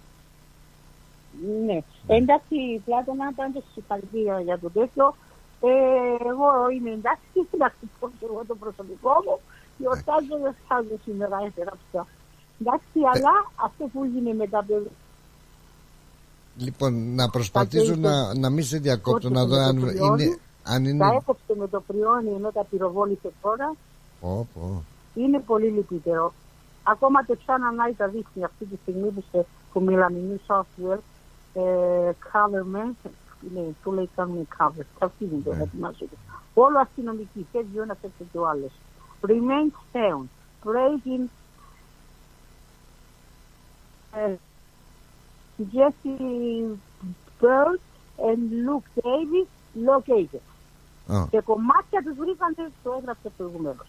Ναι. Εντάξει, Πλάτωνα, πάντως συγχαρητήρια για το τέτοιο. Ε, εγώ είμαι εντάξει, να χτυπώ και εγώ το προσωπικό μου. Γιορτάζω, δεν φτάνω σήμερα, έγραψα. Εντάξει, Ε. αλλά αυτό που έγινε με τα παιδιά. Λοιπόν, να προσπαθήσω Τα να, να μην σε διακόπτω, Ό,τι να δω με το αν πριόνι, είναι. Αν Τα είναι... έκοψε με το πριόνι ενώ τα πυροβόλησε τώρα. Πω, πω. Είναι πολύ λυπητερό. Ακόμα το Channel 9 τα δείχνει αυτή τη στιγμή που, σε, που μιλάμε New Software ε, cover man, ναι, του λέει κάνουν cover. Και αυτοί είναι το Ναι. ετοιμάζονται. Όλο αστυνομικοί, φεύγει ο ένας έτσι και ο άλλος. Remain found. Breaking ε, Jesse Bird and Luke Davis located. Α. Και κομμάτια τους βρήκαν, το έγραψε προηγουμένως.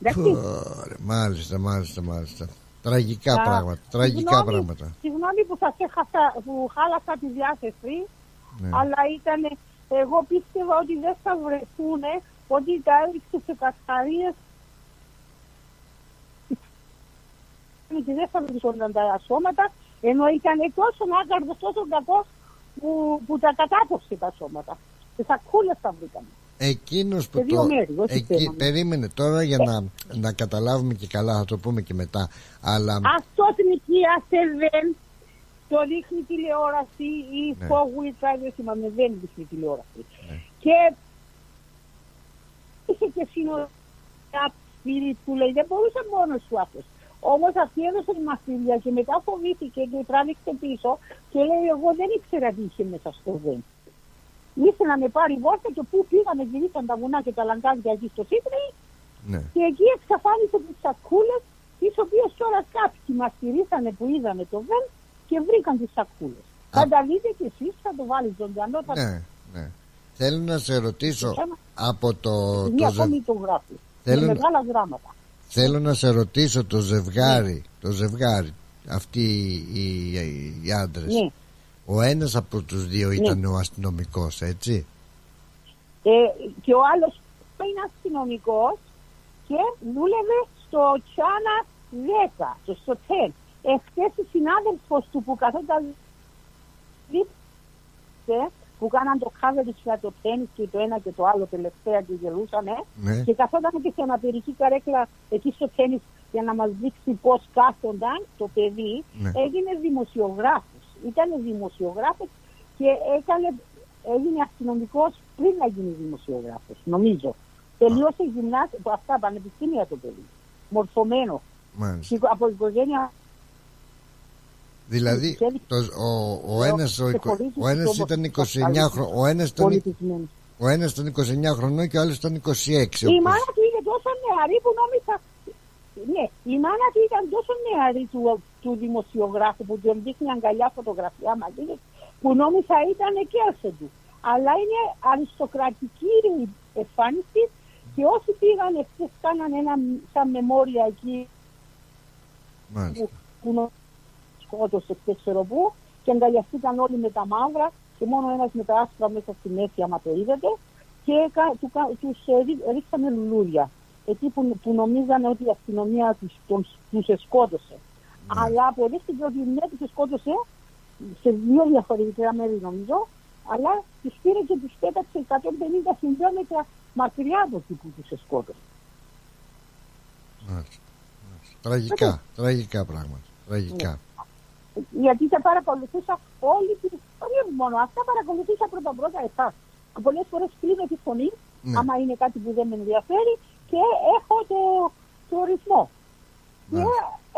Εντάξει. Ωραία, Μάλιστα, μάλιστα, μάλιστα. Τραγικά Τα- πράγματα. Τραγικά Συγγνώμη- πράγματα. Συγγνώμη που σας έχασα, που χάλασα τη διάθεση, Ναι. αλλά ήταν, εγώ πίστευα ότι δεν θα βρεθούν, ότι τα έριξε σε κασχαρίες και δεν θα βρισκόνταν τα σώματα, ενώ ήταν τόσο άκαρδος, τόσο κακός που, που τα κατάκοψε τα σώματα. Και σακούλες τα βρήκαμε. Εκείνος που Σε δύο το... μέρη, όχι Εκεί, θέμα. περίμενε τώρα για να, να καταλάβουμε και καλά, θα το πούμε και μετά. Αλλά Αυτό την οικία Σεβέν το δείχνει τηλεόραση ή Ναι. Fowit, δεν θυμάμαι, δεν δείχνει τηλεόραση. Και είχε και συνοδεία σπίτι του, λέει, δεν μπορούσε μόνος του αυτός. Όμως αυτή έδωσε μαστιλιά και μετά φοβήθηκε και τράβηξε πίσω και λέει εγώ δεν ήξερα τι είχε μέσα στο βέν. Ήθελε να με πάρει βόλτα και πού πήγαμε, γυρίσαν τα βουνά και τα λαγκάδια εκεί στο Σίδνεϊ ναι. και εκεί εξαφάνισε τις σακούλες τις οποίες τώρα κάποιοι μας στηρίσανε που είδαμε το βεν και βρήκαν τις σακούλες. Θα τα δείτε κι εσείς, θα το βάλει ζωντανό, θα ναι, ναι. Θέλω να σε ρωτήσω Θέμα. από το, Μία το, ζε- ακόμη το γράφει. Θέλω Με να- μεγάλα γράμματα. θέλω να σε ρωτήσω το ζευγάρι, Ναι. το ζευγάρι, αυτοί οι, οι, οι άντρες. Ναι. Ο ένας από τους δύο ήταν ο αστυνομικός, έτσι; Ε, και ο άλλος είναι αστυνομικός και δούλευε στο Τσάνα 10, στο, στο 10. Εχθές η συνάδελφος του που καθόταν δίπλα, που κάναν το cover της για το τέννις και το ένα και το άλλο τελευταία και γελούσανε Ναι. και καθόταν και σε αναπηρική καρέκλα εκεί στο τέννις για να μας δείξει πώς κάθονταν το παιδί Ναι. έγινε δημοσιογράφος ήταν δημοσιογράφος και έκανε, έγινε αστυνομικός πριν να γίνει δημοσιογράφος νομίζω τελείωσε γυμνάσιο από αυτά πανεπιστήμια το παιδί μορφωμένο Μάλιστα. Και από οικογένεια Δηλαδή, Ξέρει- το, ο, ο, ένας, ο, και εικο- χωρίς ο ένας όμως ήταν 29 ασφαλής. χρονών, ο ένας ήταν, πολιτισμένο. ο ένας ήταν 29 χρονών και ο άλλος ήταν 26. Η όπως- μάνα του είναι τόσο νεαρή που νόμιζα. Ναι, η μάνα του ήταν τόσο νεαρή του, του δημοσιογράφου που τον δείχνει αγκαλιά φωτογραφία μαζί της, που νόμιζα ήταν και έρθε του. Αλλά είναι αριστοκρατική η εμφάνιση και όσοι πήγαν εχθές κάναν ένα σαν μεμόρια εκεί Μάλιστα. που, που νο- σκότωσε και ξέρω πού και αγκαλιαστήκαν όλοι με τα μαύρα και μόνο ένας με τα άσπρα μέσα στη μέση άμα το είδατε και κα- του, κα- τους ε, ρί- ρίξανε λουλούδια εκεί που, που νομίζανε ότι η αστυνομία τους, τον, τους σκότωσε. Αλλά αποδείχθηκε ότι ναι τους σκότωσε σε δύο διαφορετικά μέρη νομίζω αλλά τους πήρε και τους πέταξε 150 χιλιόμετρα μακριά από εκεί που τους σκότωσε. Μάλιστα. Μάλιστα. Τραγικά, τραγικά πράγματα. Τραγικά. γιατί τα παρακολουθούσα όλη την. Όχι μόνο αυτά, παρακολουθούσα πρώτα πρώτα εσάς. Πολλές φορές κλείνω τη φωνή, Ναι. άμα είναι κάτι που δεν με ενδιαφέρει, και έχω το, το ρυθμό. Και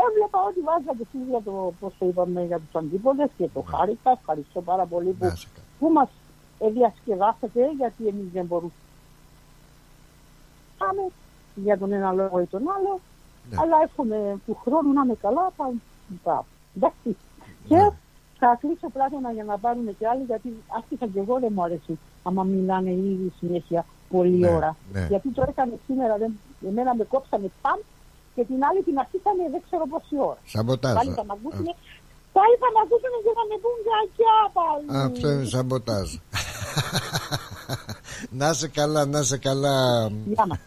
έβλεπα ότι βάζατε εσεί για το, πώς το είπαμε, για τους αντίποδε και το χάρηκα. Ευχαριστώ πάρα πολύ που, Ναι. Να σε καλά. που μας διασκεδάσατε, γιατί εμείς δεν μπορούμε. Πάμε για τον ένα λόγο ή τον άλλο. Ναι. Αλλά εύχομαι του χρόνου να είμαι καλά. Θα πάω. Εντάξει. Και Ναι. θα κλείσω πλάτωνα για να πάρουν και άλλοι, γιατί άρχισα και εγώ δεν μου αρέσει άμα μιλάνε ήδη συνέχεια πολλή Ναι, ώρα. ναι. Γιατί το έκανε σήμερα, δεν, εμένα με κόψανε παμ και την άλλη την αρχίσανε δεν ξέρω πόση ώρα. Σαμποτάζ. Πάλι θα με ακούσουν. Πάλι θα με ακούσουν και θα με πούν κακιά πάλι. Α, Αυτό είναι σαμποτάζ. να σε καλά, να σε καλά. Γεια μας.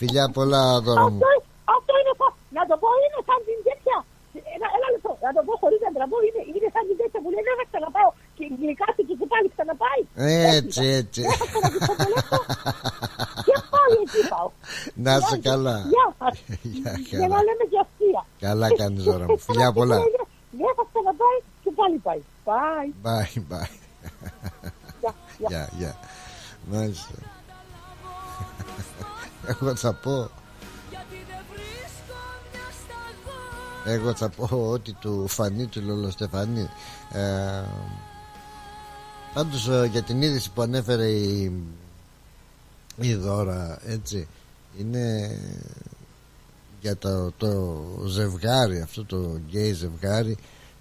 Φιλιά πολλά δώρο μου. Αυτό, αυτό είναι σαν, να το πω, είναι σαν την τέτοια. Ένα, ένα λεπτό, να το πω χωρίς να τραβώ, είναι, είναι σαν την τέτοια που λέει δεν θα ξαναπάω. Και γλυκάσει και εκεί πάλι ξαναπάει. Έτσι, έτσι. Δεν θα ξαναδείξω το λεπτό. Και πάλι εκεί πάω. Να είσαι καλά. Γεια σας. Γεια, Για καλά. να λέμε και αστεία. Καλά κάνεις δώρα μου. Φιλιά πολλά. Δεν θα ξαναπάει και πάλι πάει. Πάει. Bye, bye. Γεια, γεια. Γεια, γεια. Μάλιστα. Εγώ θα πω, Γιατί δεν βρίσκω μια σταγόνα εγώ θα πω ότι του φάνη του Λωλοστεφανή. Ε, πάντως ε, για την είδηση που ανέφερε η, η Δώρα, έτσι, είναι για το, το ζευγάρι, αυτό το γκέι ζευγάρι,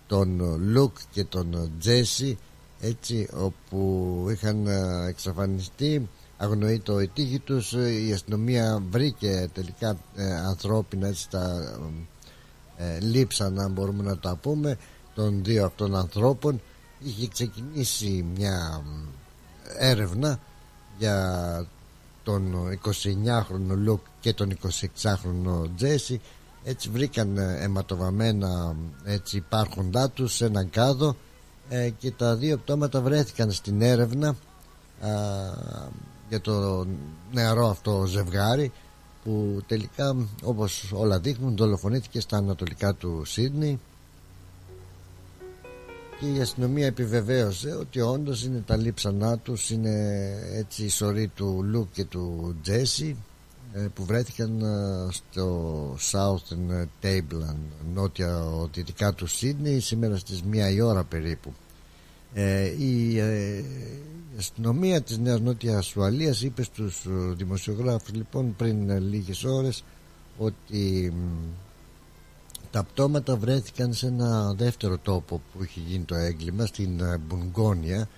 τον Λουκ και τον Τζέσι, έτσι, όπου είχαν ε, εξαφανιστεί αγνοείται η τύχη τους η αστυνομία βρήκε τελικά ε, ανθρώπινα έτσι τα ε, λείψανα αν μπορούμε να τα πούμε των δύο αυτών ανθρώπων είχε ξεκινήσει μια μ, έρευνα για τον 29χρονο Λουκ και τον 26χρονο Τζέσι. Έτσι βρήκαν ε, αιματοβαμμένα έτσι υπάρχοντά τους σε έναν κάδο ε, και τα δύο πτώματα βρέθηκαν στην έρευνα α, για το νεαρό αυτό ζευγάρι που τελικά όπως όλα δείχνουν δολοφονήθηκε στα ανατολικά του Σίδνη και η αστυνομία επιβεβαίωσε ότι όντως είναι τα λείψανά τους είναι έτσι η σωρή του Λουκ και του Τζέσι ε, που βρέθηκαν ε, στο Southern Tableland νότια δυτικά τους Σίδνη σήμερα στις μία η ώρα περίπου. Ε, η ε, αστυνομία της Νέας Νότιας Ουαλίας είπε στους ε, δημοσιογράφους λοιπόν πριν ε, λίγες ώρες ότι μ, τα πτώματα βρέθηκαν σε ένα δεύτερο τόπο που είχε γίνει το έγκλημα στην ε, Μπουνγκόνια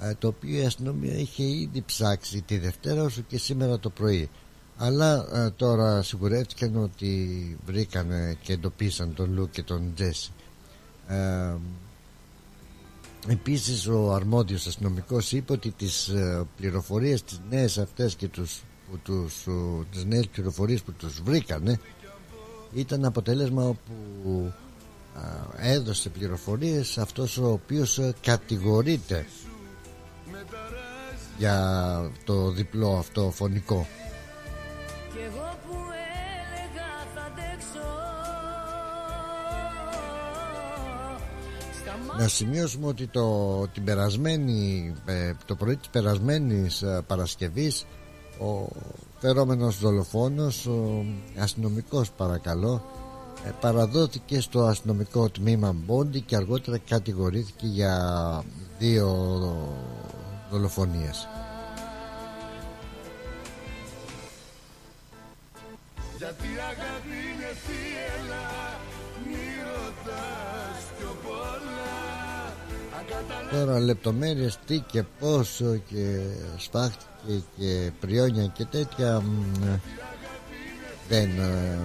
ε, το οποίο η αστυνομία είχε ήδη ψάξει τη Δευτέρα όσο και σήμερα το πρωί. Αλλά ε, τώρα σιγουρεύτηκαν ότι βρήκαν και εντοπίσαν τον Λου και τον Τζέσι. Ε, Επίσης ο αρμόδιος αστυνομικός είπε ότι τις ε, πληροφορίες τις νέες αυτές και τους, που τους, ο, τις νέες πληροφορίες που τους βρήκανε ήταν αποτέλεσμα που α, έδωσε πληροφορίες αυτός ο οποίος ε, κατηγορείται για το διπλό αυτό φωνικό. Κι εγώ που έλεγα θα αντέξω Στα μάτια Να σημειώσουμε ότι το, την περασμένη, ε, το πρωί της περασμένης ε, Παρασκευής ο φερόμενος δολοφόνος, ο αστυνομικός παρακαλώ, ε, παραδόθηκε στο αστυνομικό τμήμα Μπόντι και αργότερα κατηγορήθηκε για δύο δολοφονίες. Τώρα λεπτομέρειες τι και πόσο και σφάχτηκε και πριόνια και τέτοια μ, ε, δεν ε,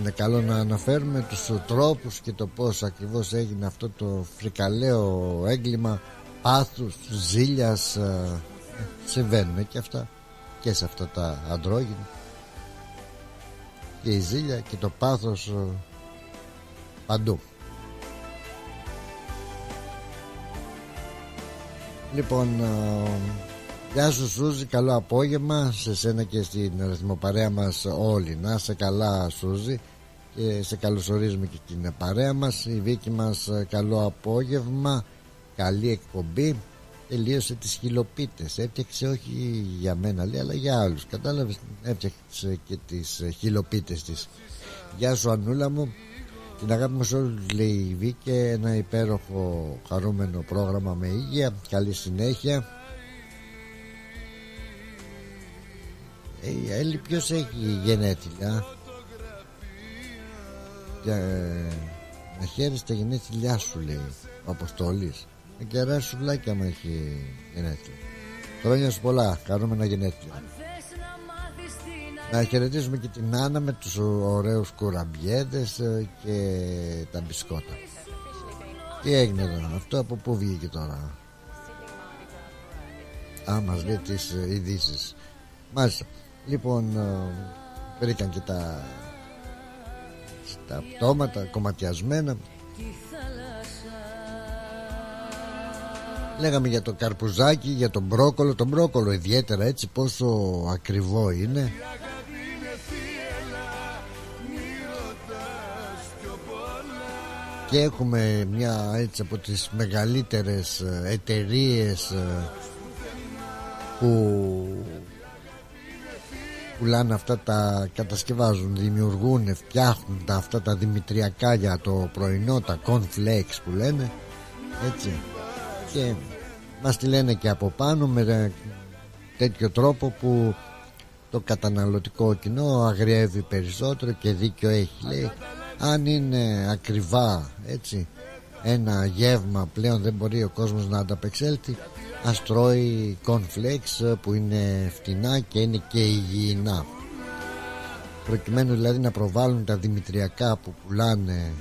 είναι καλό να αναφέρουμε τους τρόπους και το πώς ακριβώς έγινε αυτό το φρικαλαίο έγκλημα. Πάθους, ζήλιας ε, ε, συμβαίνουν και αυτά και σε αυτά τα αντρόγυνα. Και η ζήλια και το πάθος ε, παντού. Λοιπόν, ε, γεια σου Σούζη, καλό απόγευμα σε σένα και στην αριθμοπαρέα μας όλοι. Να σε καλά Σούζη και σε καλωσορίζουμε και την παρέα μας. Η Βίκη μας ε, καλό απόγευμα, καλή εκπομπή. Τελείωσε τις χιλοπίτες. Έφτιαξε όχι για μένα λέει, αλλά για άλλους. Κατάλαβες, έφτιαξε και τις ε, χιλοπίτες της. Γεια σου Ανούλα μου. Την αγάπη μας όλους λέει η Βίκη Ένα υπέροχο χαρούμενο πρόγραμμα με υγεία Καλή συνέχεια η Έλλη ποιος έχει γενέθλια; Για, ε, Να χαίρεσαι τα γενέθλιά σου λέει Ο Αποστόλης Να κεράσει σουβλάκι άμα έχει γενέθλια Χρόνια σου πολλά Χαρούμενα γενέθλια θες να μάθεις την να χαιρετήσουμε και την Άννα με τους ωραίους κουραμπιέδες ε, και τα μπισκότα. Τι έγινε εδώ, αυτό από πού βγήκε τώρα; Α, μας λέει τις ε, ειδήσεις. Μάλιστα. Λοιπόν, ε, βρήκαν και τα τα πτώματα κομματιασμένα. Λέγαμε για το καρπουζάκι, για τον μπρόκολο. Τον μπρόκολο ιδιαίτερα έτσι πόσο ακριβό είναι. Και έχουμε μια έτσι από τις μεγαλύτερες ε, εταιρείες ε, που πουλάνε αυτά τα κατασκευάζουν, δημιουργούν, φτιάχνουν τα, αυτά τα δημητριακά για το πρωινό, τα cornflakes που λένε έτσι. Και μας τη λένε και από πάνω με τέτοιο τρόπο που το καταναλωτικό κοινό αγριεύει περισσότερο και δίκιο έχει. Λέει αν είναι ακριβά έτσι ένα γεύμα πλέον δεν μπορεί ο κόσμος να ανταπεξέλθει ας τρώει cornflakes που είναι φτηνά και είναι και υγιεινά. Προκειμένου δηλαδή να προβάλλουν τα δημητριακά που πουλάνε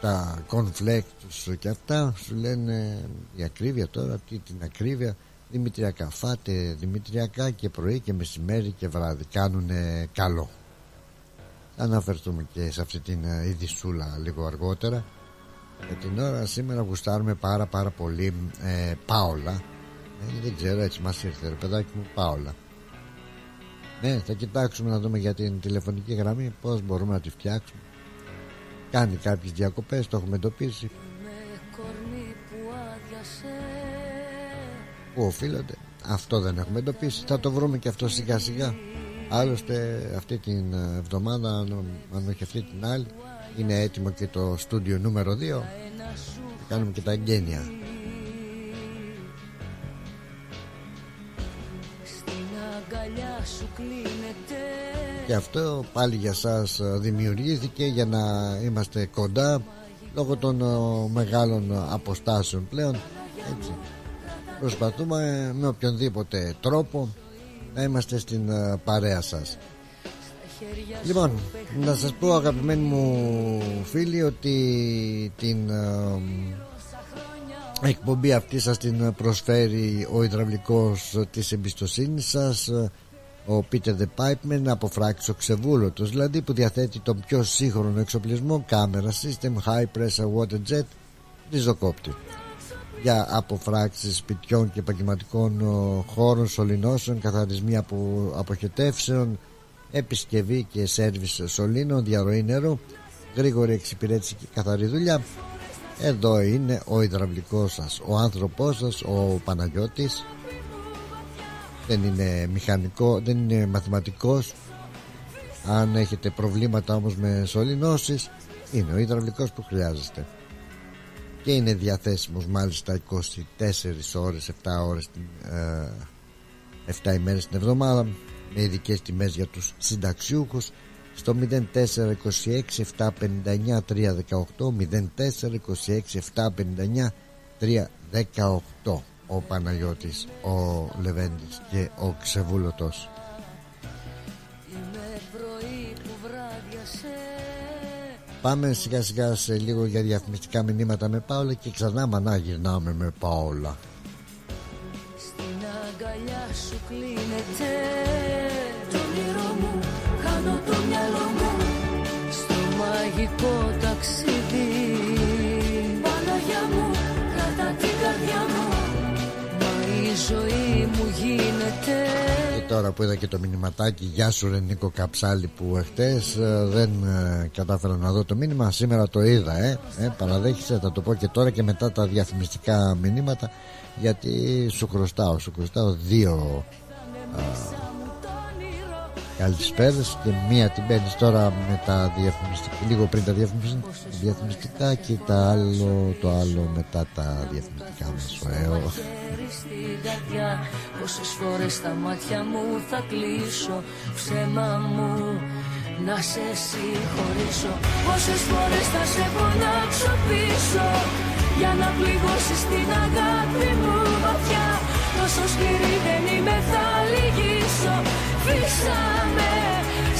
τα cornflakes τους και αυτά σου λένε η ακρίβεια τώρα τι την ακρίβεια δημητριακά φάτε δημητριακά και πρωί και μεσημέρι και βράδυ κάνουν καλό θα αναφερθούμε και σε αυτή την ε, ειδισούλα λίγο αργότερα για την ώρα σήμερα γουστάρουμε πάρα πάρα πολύ ε, Πάολα. Ε, δεν ξέρω έτσι μας ήρθε ρε παιδάκι μου Πάολα. Ναι θα κοιτάξουμε να δούμε για την τηλεφωνική γραμμή πως μπορούμε να τη φτιάξουμε. Κάνει κάποιες διακοπές το έχουμε εντοπίσει. Που οφείλονται. Αυτό δεν έχουμε εντοπίσει. Θα το βρούμε και αυτό σιγά σιγά άλλωστε αυτή την εβδομάδα αν όχι αυτή την άλλη είναι έτοιμο και το στούντιο νούμερο 2 θα κάνουμε και τα εγγένεια και αυτό πάλι για σας δημιουργήθηκε για να είμαστε κοντά λόγω των μεγάλων αποστάσεων πλέον. Έτσι. Προσπαθούμε με οποιονδήποτε τρόπο να είμαστε στην παρέα σας Λοιπόν, να σας πω αγαπημένοι μου φίλοι ότι την εκπομπή αυτή σας την προσφέρει ο υδραυλικός της εμπιστοσύνης σας ο Peter the Pipeman από φράξο ξεβούλωτος δηλαδή που διαθέτει τον πιο σύγχρονο εξοπλισμό κάμερα system high pressure water jet ριζοκόπτη. Για αποφράξεις σπιτιών και επαγγελματικών χώρων σωληνώσεων καθαρισμοί από αποχετεύσεων επισκευή και σέρβις σωλήνων διαρροή νερού. Γρήγορη εξυπηρέτηση και καθαρή δουλειά. Εδώ είναι ο υδραυλικός σας ο άνθρωπός σας ο Παναγιώτης. Δεν είναι μηχανικό δεν είναι μαθηματικός. Αν έχετε προβλήματα όμως με σωληνώσεις είναι ο υδραυλικός που χρειάζεστε. Και είναι διαθέσιμος μάλιστα 24 ώρες 7 ώρες ε, 7 ημέρες την εβδομάδα με ειδικές τιμές για τους συνταξιούχους στο 0426 759 318 0426 759 318 ο Παναγιώτης, ο Λεβέντης και ο Ξεβούλωτος. Πάμε σιγά σιγά σε λίγο για διαφημιστικά μηνύματα με Πάολα και ξανά μανά γυρνάμε με Πάολα. Στην αγκαλιά σου κλείνεται. Το όνειρό μου, χάνω το μυαλό μου Στο μαγικό ταξίδι. Παναγιά μου, κρατά την καρδιά μου Μα η ζωή μου γίνεται. Και τώρα που είδα και το μηνυματάκι Γεια σου ρε Νίκο Καψάλη που εχθές ε, δεν ε, κατάφερα να δω το μήνυμα. Σήμερα το είδα ε, ε Παραδέχεσαι θα το πω και τώρα και μετά τα διαφημιστικά μηνύματα Γιατί σου χρωστάω Σου χρωστάω δύο α, Καλησπέρες και μία την παίρνεις τώρα με τα διαφημιστικά λίγο πριν τα διαφημιστικά, διαφημιστικά και τα άλλο, το άλλο μετά τα διαφημιστικά μας ωραίο χέρι στην καρδιά Πόσες φορές τα μάτια μου θα κλείσω Ψέμα μου να σε συγχωρήσω. Πόσες φορές θα σε φωνάξω πίσω Για να πληγώσεις την αγάπη μου βαθιά. Τόσο σκληρή δεν είμαι θα λυγίσω. Φύσαμε αγέρι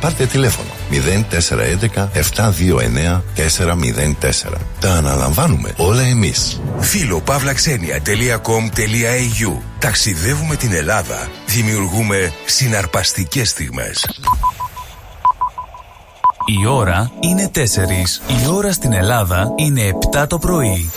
Πάρτε τηλέφωνο 0411 729 404. Τα αναλαμβάνουμε όλα εμείς. Φίλο-παύλαξενια.com.au Ταξιδεύουμε την Ελλάδα. Δημιουργούμε συναρπαστικές στιγμές. Η ώρα είναι 4. Η ώρα στην Ελλάδα είναι 7 το πρωί.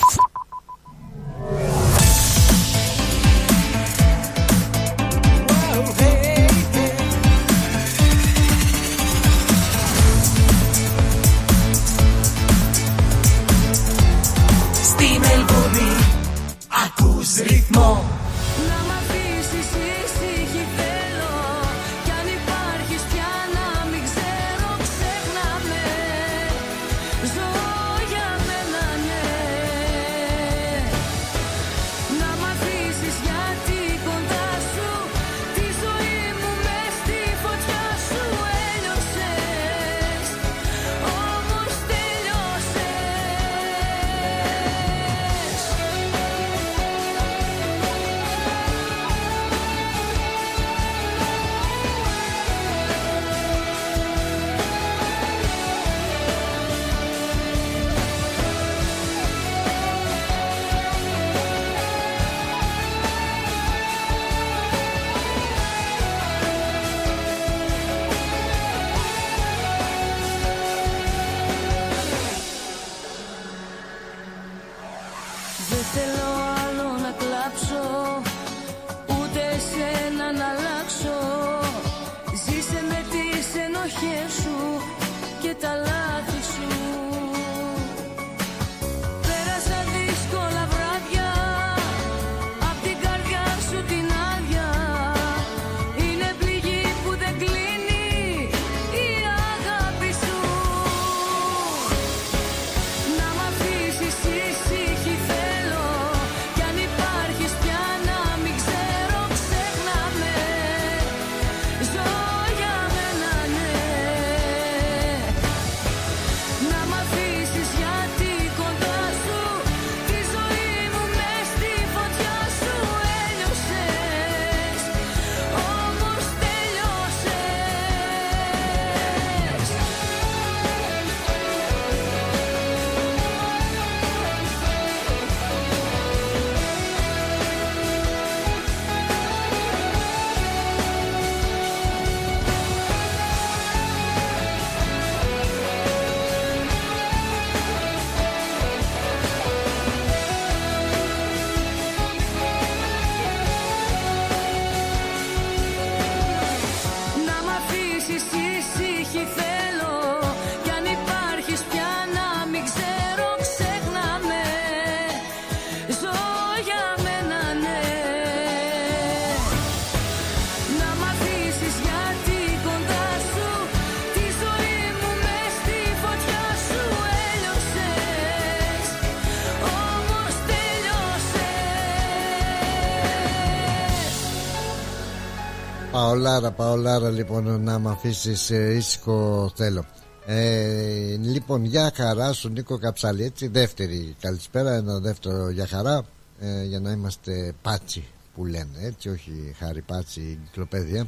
Παολάρα, Παολάρα λοιπόν να μ' αφήσεις ήσυχο θέλω. Ε, λοιπόν, για χαρά στον Νίκο Καψάλη. Έτσι, δεύτερη καλησπέρα, ένα δεύτερο για χαρά. Ε, για να είμαστε πάτσι που λένε, έτσι, όχι χάρη πάτσι κυκλοπαίδια.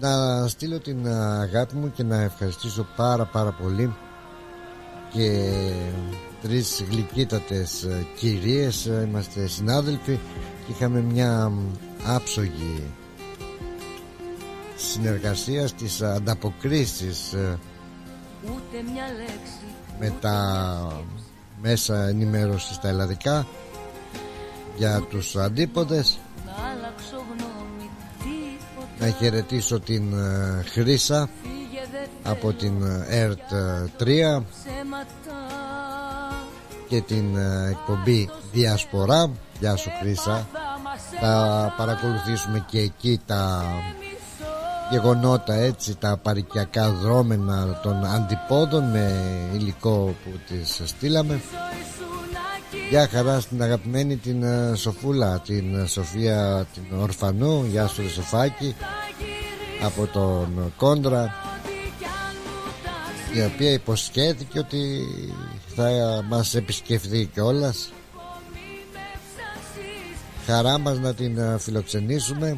Να στείλω την αγάπη μου και να ευχαριστήσω πάρα πάρα πολύ και τρεις γλυκύτατες ε, κυρίες ε, είμαστε συνάδελφοι. Και είχαμε μια μ, άψογη συνεργασία στις ανταποκρίσεις ε, Ούτε μια λέξη με τα μέσα ενημέρωσης στα ελλαδικά για τους αντίποδες Να αλλάξω γνώμη τίποτα. Να χαιρετήσω την ε, Χρύσα από την ε, ΕΡΤ 3 και την ε, εκπομπή Διασπορά. Γεια σου Χρύσα. Θα παρακολουθήσουμε και εκεί τα γεγονότα έτσι τα παρικιακά δρόμενα των αντιπόδων με υλικό που τις στείλαμε. Γεια χαρά στην αγαπημένη την ε, Σοφούλα την ε, Σοφία την Ορφανού. Γεια σου Σοφάκη από τον Κόντρα η οποία υποσχέθηκε ότι θα μας επισκεφθεί κιόλας. χαρά μας να την ε, φιλοξενήσουμε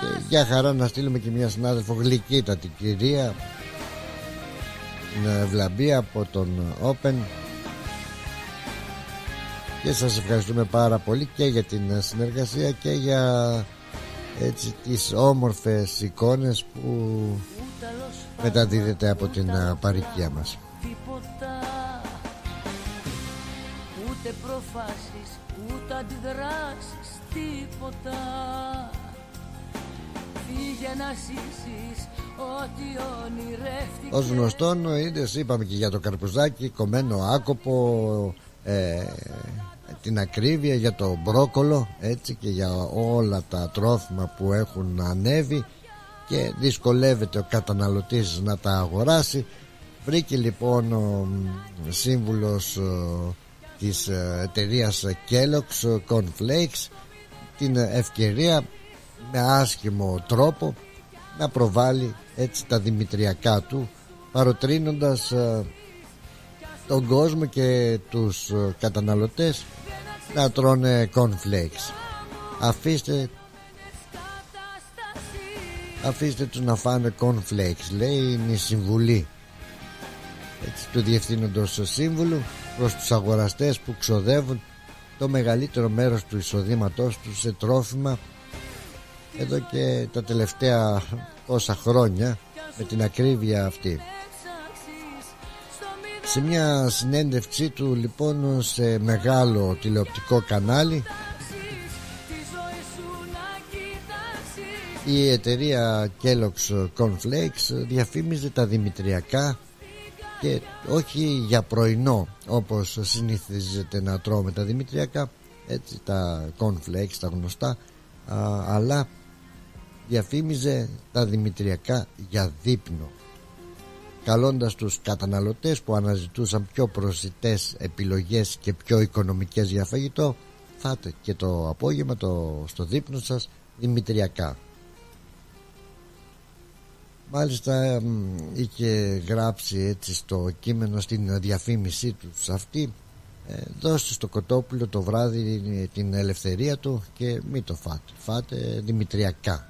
και για χαρά να στείλουμε και μια συνάδελφο γλυκύτατη κυρία την Ευλαμπία από τον Open και σας ευχαριστούμε πάρα πολύ και για την συνεργασία και για έτσι τις όμορφες εικόνες που μεταδίδεται από την παροικία μας. Ούτε προφάσεις, ούτε αντιδράσεις, τίποτα. Φύγε να ζήσεις ό,τι ονειρεύτηκες. Ως γνωστόν είδες είπαμε και για το καρπουζάκι κομμένο άκοπο ε, την ακρίβεια για το μπρόκολο έτσι και για όλα τα τρόφιμα που έχουν ανέβει και δυσκολεύεται ο καταναλωτής να τα αγοράσει. Βρήκε λοιπόν ο σύμβουλος της εταιρείας Kellogg's Cornflakes την ευκαιρία με άσχημο τρόπο να προβάλλει έτσι τα δημητριακά του παροτρύνοντας τον κόσμο και τους καταναλωτές να τρώνε cornflakes. Αφήστε αφήστε τους να φάνε cornflakes λέει είναι η συμβουλή. Έτσι, του διευθύνοντος σύμβουλου προς τους αγοραστές που ξοδεύουν το μεγαλύτερο μέρος του εισοδήματός τους σε τρόφιμα. Εδώ και τα τελευταία όσα χρόνια με την ακρίβεια αυτή. Σε μια συνέντευξή του λοιπόν σε μεγάλο τηλεοπτικό κανάλι η εταιρεία Kellogg's Cornflakes διαφήμιζε τα δημητριακά και όχι για πρωινό όπως συνηθίζεται να τρώμε τα δημητριακά έτσι τα cornflakes τα γνωστά α, αλλά διαφήμιζε τα δημητριακά για δείπνο καλώντας τους καταναλωτές που αναζητούσαν πιο προσιτές επιλογές και πιο οικονομικές για φαγητό φάτε και το απόγευμα το, στο δείπνο σας δημητριακά Μάλιστα είχε γράψει έτσι στο κείμενο στην διαφήμισή του αυτή ε, δώστε στο κοτόπουλο το βράδυ την ελευθερία του και μην το φάτε φάτε δημητριακά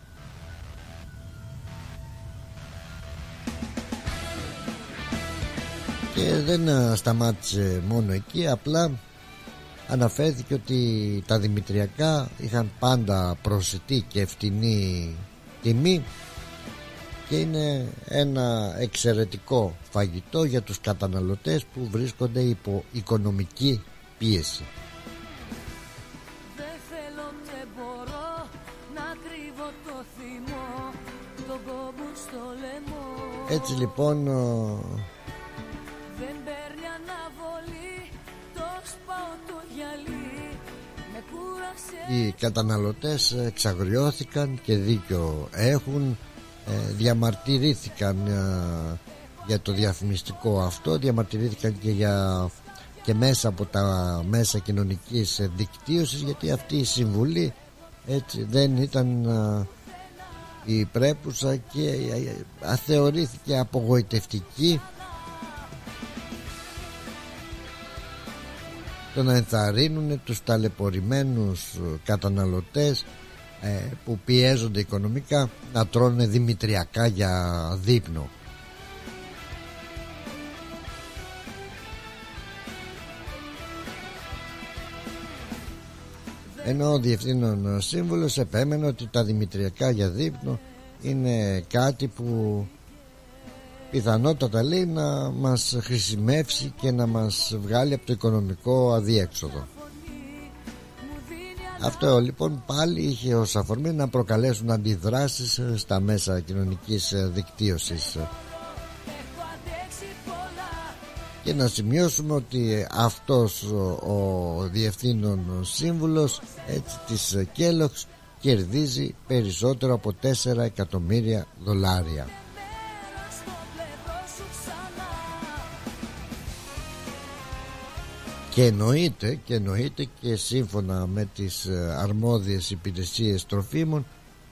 και δεν ε, σταμάτησε μόνο εκεί απλά αναφέρθηκε ότι τα δημητριακά είχαν πάντα προσιτή και ευθυνή τιμή και είναι ένα εξαιρετικό φαγητό για τους καταναλωτές που βρίσκονται υπό οικονομική πίεση. Έτσι λοιπόν οι καταναλωτές εξαγριώθηκαν και δίκιο έχουν. ε, διαμαρτυρήθηκαν ε, για το διαφημιστικό αυτό διαμαρτυρήθηκαν και για και μέσα από τα μέσα κοινωνικής δικτύωσης γιατί αυτή η συμβουλή έτσι δεν ήταν ε, η πρέπουσα και αθεωρήθηκε απογοητευτική. Το να ενθαρρύνουν τους ταλαιπωρημένους καταναλωτές ε, που πιέζονται οικονομικά να τρώνε δημητριακά για δείπνο. Ενώ ο διευθύνων σύμβουλος επέμενε ότι τα δημητριακά για δείπνο είναι κάτι που πιθανότατα λέει να μας χρησιμεύσει και να μας βγάλει από το οικονομικό αδίέξοδο Αυτό λοιπόν πάλι είχε ως αφορμή να προκαλέσουν αντιδράσεις ε, στα μέσα κοινωνικής ε, δικτύωσης. Και να σημειώσουμε ότι αυτός ο, ο διευθύνων σύμβουλος έτσι, της Κέλοξ κερδίζει περισσότερο από 4 εκατομμύρια δολάρια και εννοείται και εννοείται και σύμφωνα με τις ε, αρμόδιες υπηρεσίες τροφίμων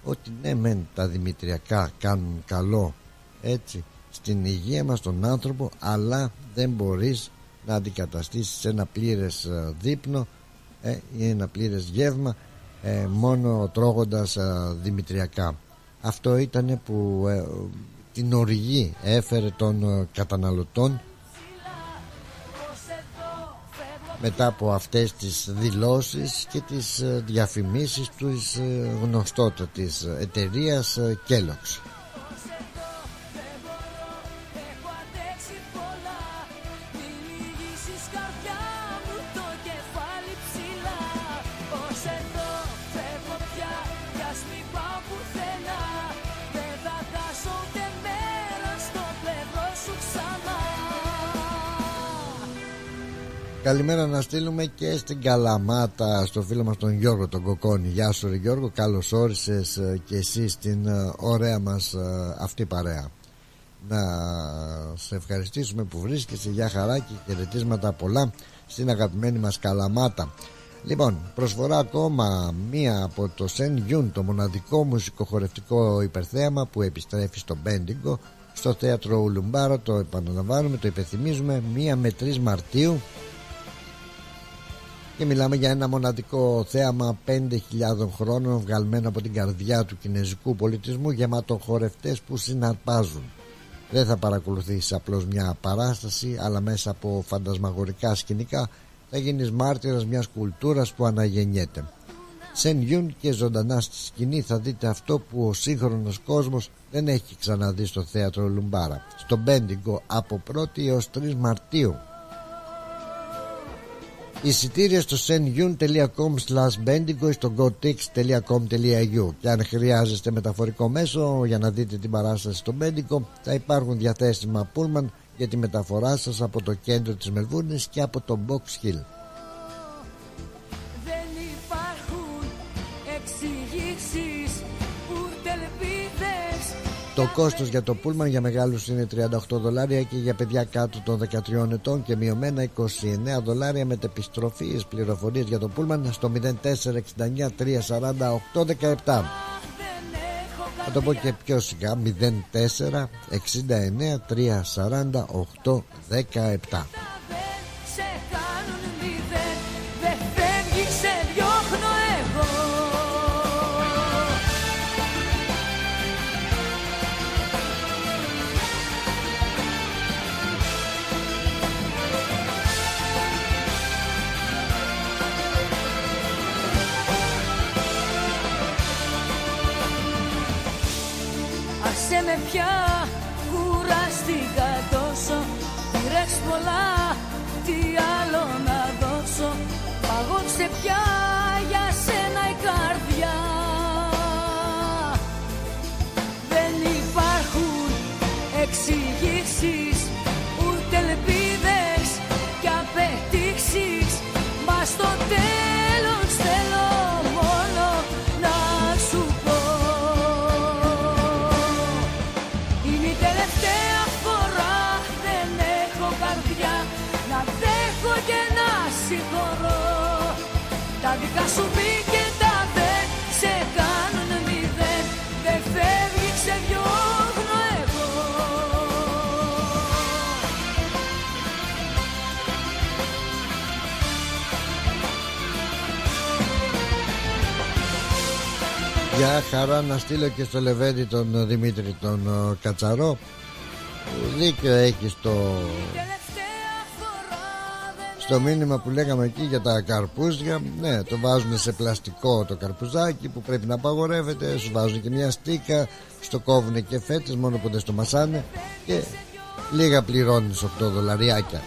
ότι ναι μεν τα δημητριακά κάνουν καλό έτσι στην υγεία μας τον άνθρωπο αλλά δεν μπορείς να αντικαταστήσεις ένα πλήρες ε, δείπνο ε, ή ένα πλήρες γεύμα ε, μόνο τρώγοντας ε, δημητριακά. Αυτό ήταν που την οργή έφερε των καταναλωτών μετά από αυτές τις δηλώσεις και τις διαφημίσεις της γνωστότατης εταιρείας Kellogg's Καλημέρα να στείλουμε και στην Καλαμάτα στο φίλο μας τον Γιώργο τον Κοκόνη. Γεια σου ρε Γιώργο καλώς όρισες ε, και εσύ στην ε, ωραία μας ε, αυτή παρέα. Να σε ευχαριστήσουμε που βρίσκεσαι για χαρά και χαιρετίσματα πολλά στην αγαπημένη μας Καλαμάτα. Λοιπόν, προσφορά ακόμα μία από το Σεν Γιούν, το μοναδικό μουσικοχορευτικό υπερθέαμα που επιστρέφει στο Μπέντιγκο, στο θέατρο Ουλουμπάρο, το επαναλαμβάνουμε, το υπενθυμίζουμε, μία με 3 Μαρτίου και μιλάμε για ένα μοναδικό θέαμα 5.000 χρόνων βγαλμένο από την καρδιά του κινέζικου πολιτισμού γεμάτο χορευτές που συναρπάζουν. Δεν θα παρακολουθήσεις απλώς μια παράσταση αλλά μέσα από φαντασμαγορικά σκηνικά θα γίνεις μάρτυρας μιας κουλτούρας που αναγεννιέται. Σεν γιουν και ζωντανά στη σκηνή θα δείτε αυτό που ο σύγχρονος κόσμος δεν έχει ξαναδεί στο θέατρο Λουμπάρα. Στο Μπέντιγκο από 1η έως 3 Μαρτίου Εισιτήρια στο senyun.com slash bendigo στο gotix.com.au και αν χρειάζεστε μεταφορικό μέσο για να δείτε την παράσταση στο Bendigo θα υπάρχουν διαθέσιμα πούλμαν για τη μεταφορά σας από το κέντρο της Μελβούρνης και από το Box Hill. Το κόστος για το πούλμαν για μεγάλους είναι 38 δολάρια και για παιδιά κάτω των 13 ετών και μειωμένα 29 δολάρια με επιστροφή πληροφορίες για το πούλμαν στο 0469 348 17. Θα το πω και πιο σιγά 04 69 348 17. Με πια κουραστήκα τόσο. Πήρες πολλά, Τα δικά σου μη και τα δεν σε κάνουν μηδέν Δεν φεύγει ξεδιώχνω εγώ. Για χαρά να στείλω και στο Λεβέντη τον Δημήτρη τον ε, Κατσαρό. Που δίκιο έχεις στο στο μήνυμα που λέγαμε εκεί για τα καρπούζια ναι το βάζουν σε πλαστικό το καρπουζάκι που πρέπει να απαγορεύεται σου βάζουν και μια στίκα στο κόβουν και φέτες μόνο που δεν στο μασάνε και λίγα πληρώνεις 8 δολαριάκια.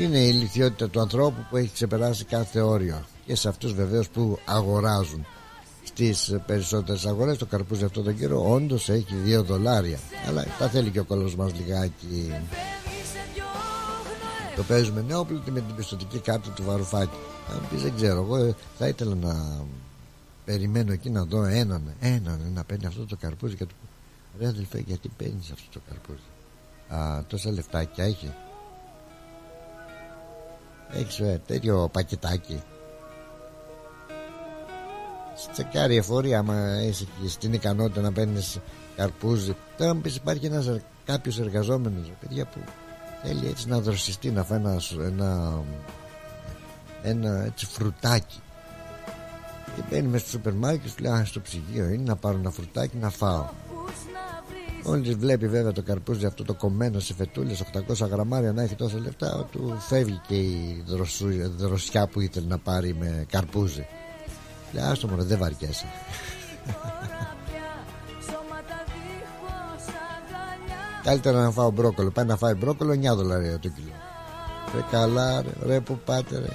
Είναι η ηλικιότητα του ανθρώπου που έχει ξεπεράσει κάθε όριο και σε αυτούς βεβαίως που αγοράζουν στις περισσότερες αγορές. Το καρπούζι αυτό τον καιρό όντως έχει 2 δολάρια αλλά τα θέλει και ο κόλος μας λιγάκι το παίζουμε νεόπλητη με την πιστοτική κάρτα του Βαρουφάκη. Αν πεις δεν ξέρω εγώ ε, θα ήθελα να περιμένω εκεί να δω έναν έναν να παίρνει αυτό το καρπούζι και του πω ρε αδελφέ γιατί παίρνεις αυτό το καρπούζι; Α, τόσα λεφτάκια έχει; Έχεις ε, τέτοιο πακετάκι Τσεκάρει εφορία άμα έχεις στην ικανότητα να παίρνεις καρπούζι Τώρα μου πεις υπάρχει ένας κάποιος εργαζόμενος παιδιά που θέλει έτσι να δροσιστεί να φάει ένας, ένα, ένα έτσι φρουτάκι και μπαίνει μέσα στο σούπερ μάρκετ σου λέει «Α, στο ψυγείο είναι να πάρω ένα φρουτάκι να φάω Μόλις βλέπει βέβαια το καρπούζι αυτό το κομμένο σε φετούλες 800 γραμμάρια να έχει τόσα λεφτά, του φεύγει και η δροσου, δροσιά που ήθελε να πάρει με καρπούζι. Λέει, άστο μωρέ, δεν βαριέσαι. Καλύτερα να φάω μπρόκολο. Πάει να φάει μπρόκολο 9 δολάρια το κιλό. Ρε καλά, ρε, ρε που πάτε, ρε.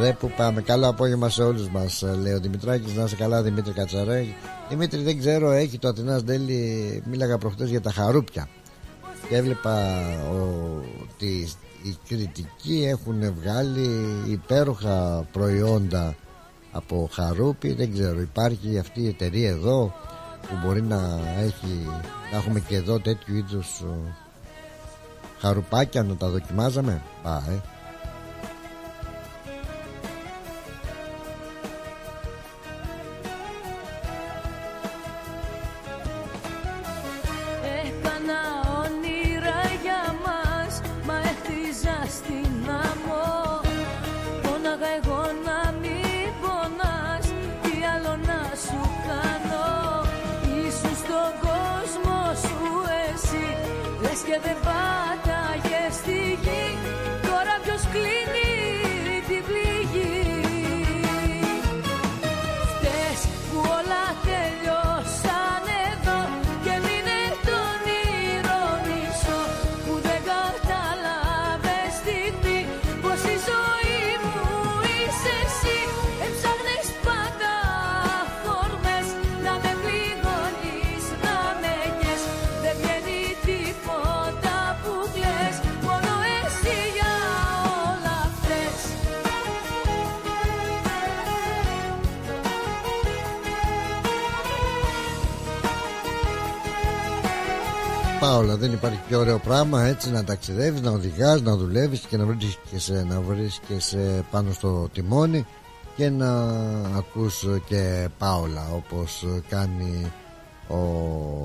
Ρε που πάμε. Καλό απόγευμα σε όλους μας, λέει ο Δημητράκης. Να είσαι καλά, Δημήτρη Κατσαρέ. Δημήτρη, δεν ξέρω, έχει το Αθηνά Ντέλη. Μίλαγα προχτές για τα χαρούπια. Και έβλεπα ότι οι κριτικοί έχουν βγάλει υπέροχα προϊόντα από χαρούπι. Δεν ξέρω, υπάρχει αυτή η εταιρεία εδώ; Που μπορεί να έχει να έχουμε και εδώ τέτοιου είδους χαρουπάκια να τα δοκιμάζαμε. Α, ε. Δεν υπάρχει πιο ωραίο πράγμα έτσι να ταξιδεύεις, να οδηγάς, να δουλεύεις και να βρίσκεσαι, να βρίσκεσαι πάνω στο τιμόνι και να ακούς και Πάολα όπως κάνει ο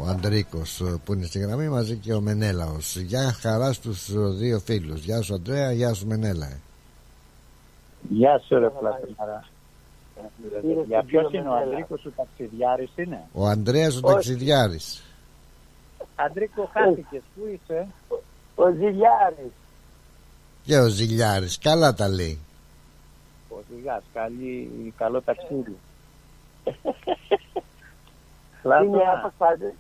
Αντρίκος που είναι στη γραμμή μαζί και ο Μενέλαος. Γεια χαρά στους δύο φίλους. Γεια σου Αντρέα, γεια σου Μενέλα. Γεια σου ρε Πλατινάρα. Για ποιος είναι ο Αντρίκος ο ταξιδιάρης είναι; Ο Ανδρέας ο ταξιδιάρης. Αντρίκο χάθηκες, πού είσαι; Ο Ζηλιάρης. Και ο Ζηλιάρης, καλά τα λέει. Ο Ζηλιάς, καλή, καλό ταξίδι. Είναι αποσπάτε.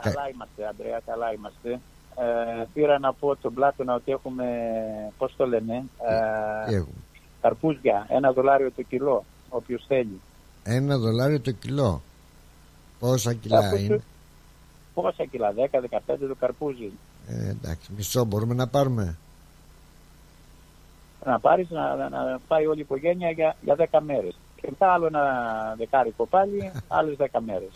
Καλά είμαστε Αντρέα, καλά είμαστε. Ε, πήρα να πω τον Πλάτωνα ότι έχουμε, πώς το λένε, Τι ε, έχουμε; καρπούζια, ένα δολάριο το κιλό, όποιος θέλει. Ένα δολάριο το κιλό. Πόσα κιλά Κάπου είναι; Πόσα κιλά, 10-15 το καρπούζι. Ε, εντάξει, μισό μπορούμε να πάρουμε. να πάρεις να, να, να πάει όλη η οικογένεια για, για 10 μέρες. Και μετά άλλο ένα δεκάρικο πάλι, άλλες 10 μέρες.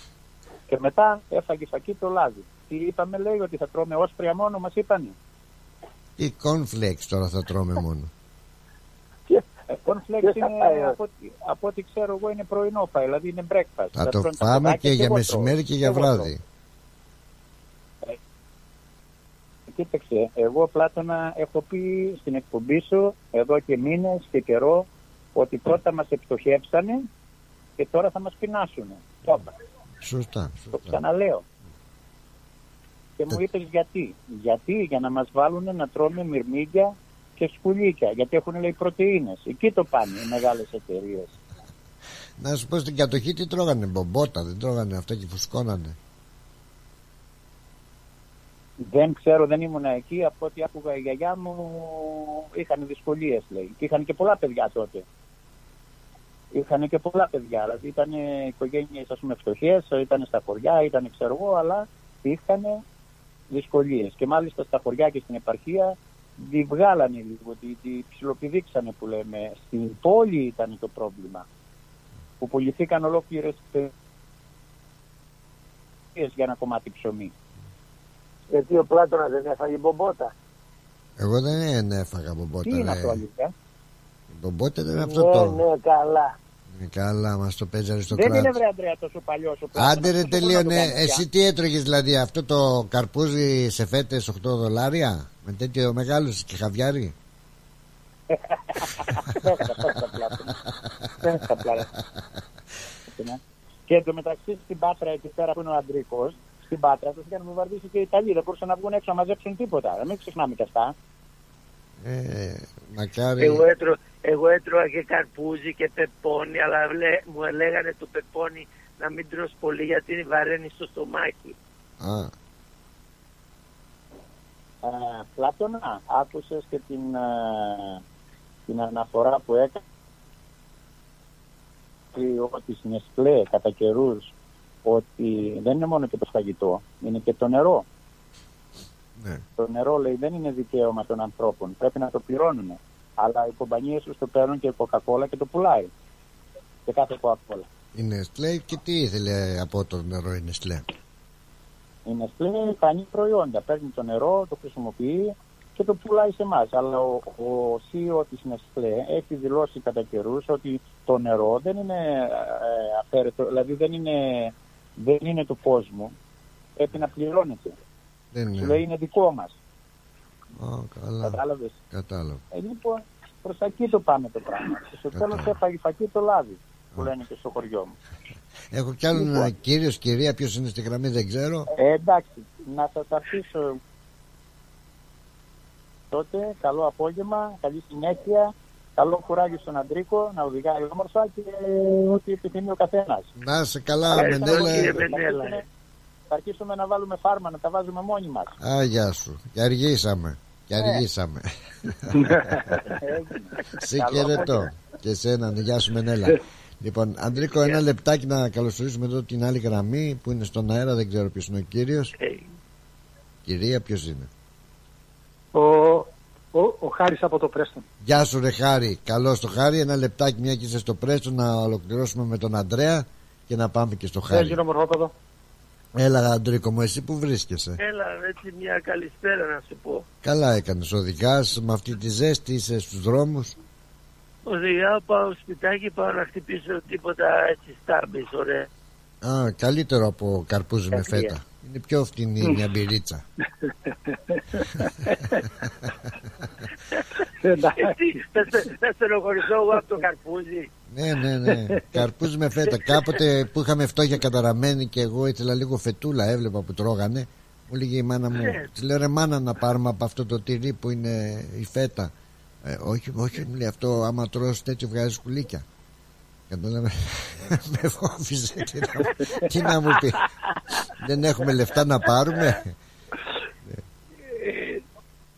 Και μετά έφαγε φακή το λάδι. Τι είπαμε λέει ότι θα τρώμε όσπρια μόνο μας είπανε. Τι cornflakes τώρα θα τρώμε μόνο. Ε, Cornflakes είναι από, ό,τι- από ό,τι ξέρω εγώ είναι πρωινό φαΐ, δηλαδή είναι breakfast. Θα Τα το τρώνε τα φάμε παιδάκια και για εγώ μεσημέρι τρώω. και για εγώ τρώω. βράδυ. Κοίταξε, εγώ Πλάτωνα έχω πει στην εκπομπή σου εδώ και μήνες και καιρό ότι πρώτα μας επιτοχεύσανε και τώρα θα μας πεινάσουν. Το είπα. Σωστά. Το ξαναλέω. Και μου είπες γιατί. Γιατί; Για να μας βάλουν να τρώμε μυρμήγκια και σκουλίκια. Γιατί έχουν λέει πρωτεΐνες. Εκεί το πάνε οι μεγάλες εταιρείες. Να σου πω στην κατοχή τι τρώγανε, μπομπότα, δεν τρώγανε αυτά και φουσκώνανε; Δεν ξέρω, δεν ήμουν εκεί. Από ό,τι άκουγα η γιαγιά μου είχαν δυσκολίες λέει. Και είχαν και πολλά παιδιά τότε. Είχαν και πολλά παιδιά, δηλαδή ήταν οικογένειες ας πούμε φτωχές, ήταν στα χωριά, ήταν ξέρω εγώ, αλλά είχαν δυσκολίες. Και μάλιστα στα χωριά και στην επαρχία τη βγάλανε λίγο, τη, τη ψιλοπηδήξανε που λέμε. Στην πόλη ήταν το πρόβλημα. Που πουληθήκαν ολόκληρες για ένα κομμάτι ψωμί. Γιατί ο Πλάτωνας δεν έφαγε μπομπότα. Εγώ δεν έφαγα μπομπότα. Τι είναι ρε. αυτό αλήθεια; Μπομπότα δεν είναι αυτό Ναι, το. ναι, καλά. Ε, Καλά, μας το παίζει Δεν αριστοκράτη. είναι βρε Αντρέα τόσο παλιός. Άντε ρε τελείωνε. Εσύ τι έτρωγες δηλαδή, αυτό το καρπούζι σε φέτες 8 δολάρια; Με τέτοιο μεγάλος και χαβιάρι; Δεν στα πλάνα. Και εντωμεταξύ στην Πάτρα εκεί πέρα που είναι ο Αντρικό, στην Πάτρα του είχαν βομβαρδίσει και οι Ιταλοί. Δεν μπορούσαν να βγουν έξω να μαζέψουν τίποτα. Δεν μην ξεχνάμε και αυτά. Ε, μακάρι. Εγώ, έτρο, εγώ έτρωγα και καρπούζι και πεπόνι, αλλά λέ, μου λέγανε το πεπόνι να μην τρως πολύ γιατί βαραίνει στο στομάχι. Α, Ε, Πλάτωνα, άκουσες και την, ε, την αναφορά που έκανε ότι στην Εσπλέ κατά καιρούς ότι δεν είναι μόνο και το φαγητό, είναι και το νερό. ναι. Το νερό λέει δεν είναι δικαίωμα των ανθρώπων, πρέπει να το πληρώνουν. Αλλά οι κομπανίες τους το παίρνουν και η Coca-Cola και το πουλάει. Και κάθε Coca-Cola. Η Νεστλέ και τι ήθελε από το νερό η Νεστλέ. Η Nestlé κάνει προϊόντα. Παίρνει το νερό, το χρησιμοποιεί και το πουλάει σε εμάς. Αλλά ο, ο CEO της Nestlé έχει δηλώσει κατά καιρούς ότι το νερό δεν είναι ε, αφαίρετο, δηλαδή δεν είναι, δεν είναι του κόσμου. Πρέπει να πληρώνεται. Δεν Σου λέει είναι δικό μας. Α, καλά. Κατάλαβες; Κατάλαβα. Ε, λοιπόν, προς τα εκεί το πάμε το πράγμα. Και στο τέλος Κατάλαβα. έφαγε φακή το λάδι, που λένε και στο χωριό μου. Έχω κι άλλον Λοιπόν. ένα κύριος, κυρία, ποιος είναι στη γραμμή δεν ξέρω. Ε, εντάξει, να σας αφήσω τότε. Καλό απόγευμα, καλή συνέχεια. Καλό κουράγιο στον Αντρίκο να οδηγάει όμορφα και ό,τι επιθυμεί ο καθένας. Να είσαι καλά, Μενέλα. Θα αρχίσουμε να βάλουμε φάρμα, να τα βάζουμε μόνοι μας. Α, γεια σου. Και αργήσαμε. Και Ναι. αργήσαμε. Σε Καλό χαιρετώ. απόγευμα. Και εσένα, γεια σου Μενέλα. λοιπόν, Αντρίκο, ένα λεπτάκι να καλωσορίσουμε εδώ την άλλη γραμμή που είναι στον αέρα, δεν ξέρω ποιος είναι ο κύριος. Κυρία, ποιος είναι; Ο, ο, ο Χάρης από το Πρέστον. Γεια σου, ρε Χάρη. Καλώς το Χάρη. Ένα λεπτάκι, μια και είσαι στο Πρέστο, να ολοκληρώσουμε με τον Αντρέα και να πάμε και στο Δεν Χάρη. γίνω μορφόπεδο. Έλα, Αντρίκο μου, εσύ που βρίσκεσαι; Έλα, έτσι μια καλησπέρα να σου πω. Καλά έκανες. Οδηγά με αυτή τη ζέστη, είσαι στους δρόμους; Οδηγάω, πάω σπιτάκι, πάω να χτυπήσω τίποτα έτσι στάμπης, ωραία. Α, καλύτερο από καρπούζι με Ευκαιρία. φέτα. Είναι πιο φτηνή μια μπυρίτσα. Έτσι, θα στε- θα στενοχωρηθώ εγώ από το καρπούζι. ναι, ναι, ναι. Καρπούζι με φέτα. Κάποτε που είχαμε φτώχεια καταραμένη και εγώ ήθελα λίγο φετούλα, έβλεπα που τρώγανε. Μου λέγε η μάνα μου, Ναι. τη λέω ρε μάνα να πάρουμε από αυτό το τυρί που είναι η φέτα. Ε, όχι, όχι, μου λέει αυτό άμα τρως τέτοιο βγάζει σκουλίκια. Κατάλαβε; με φόβιζε. Τι να, τι να μου πει. Δεν έχουμε λεφτά να πάρουμε.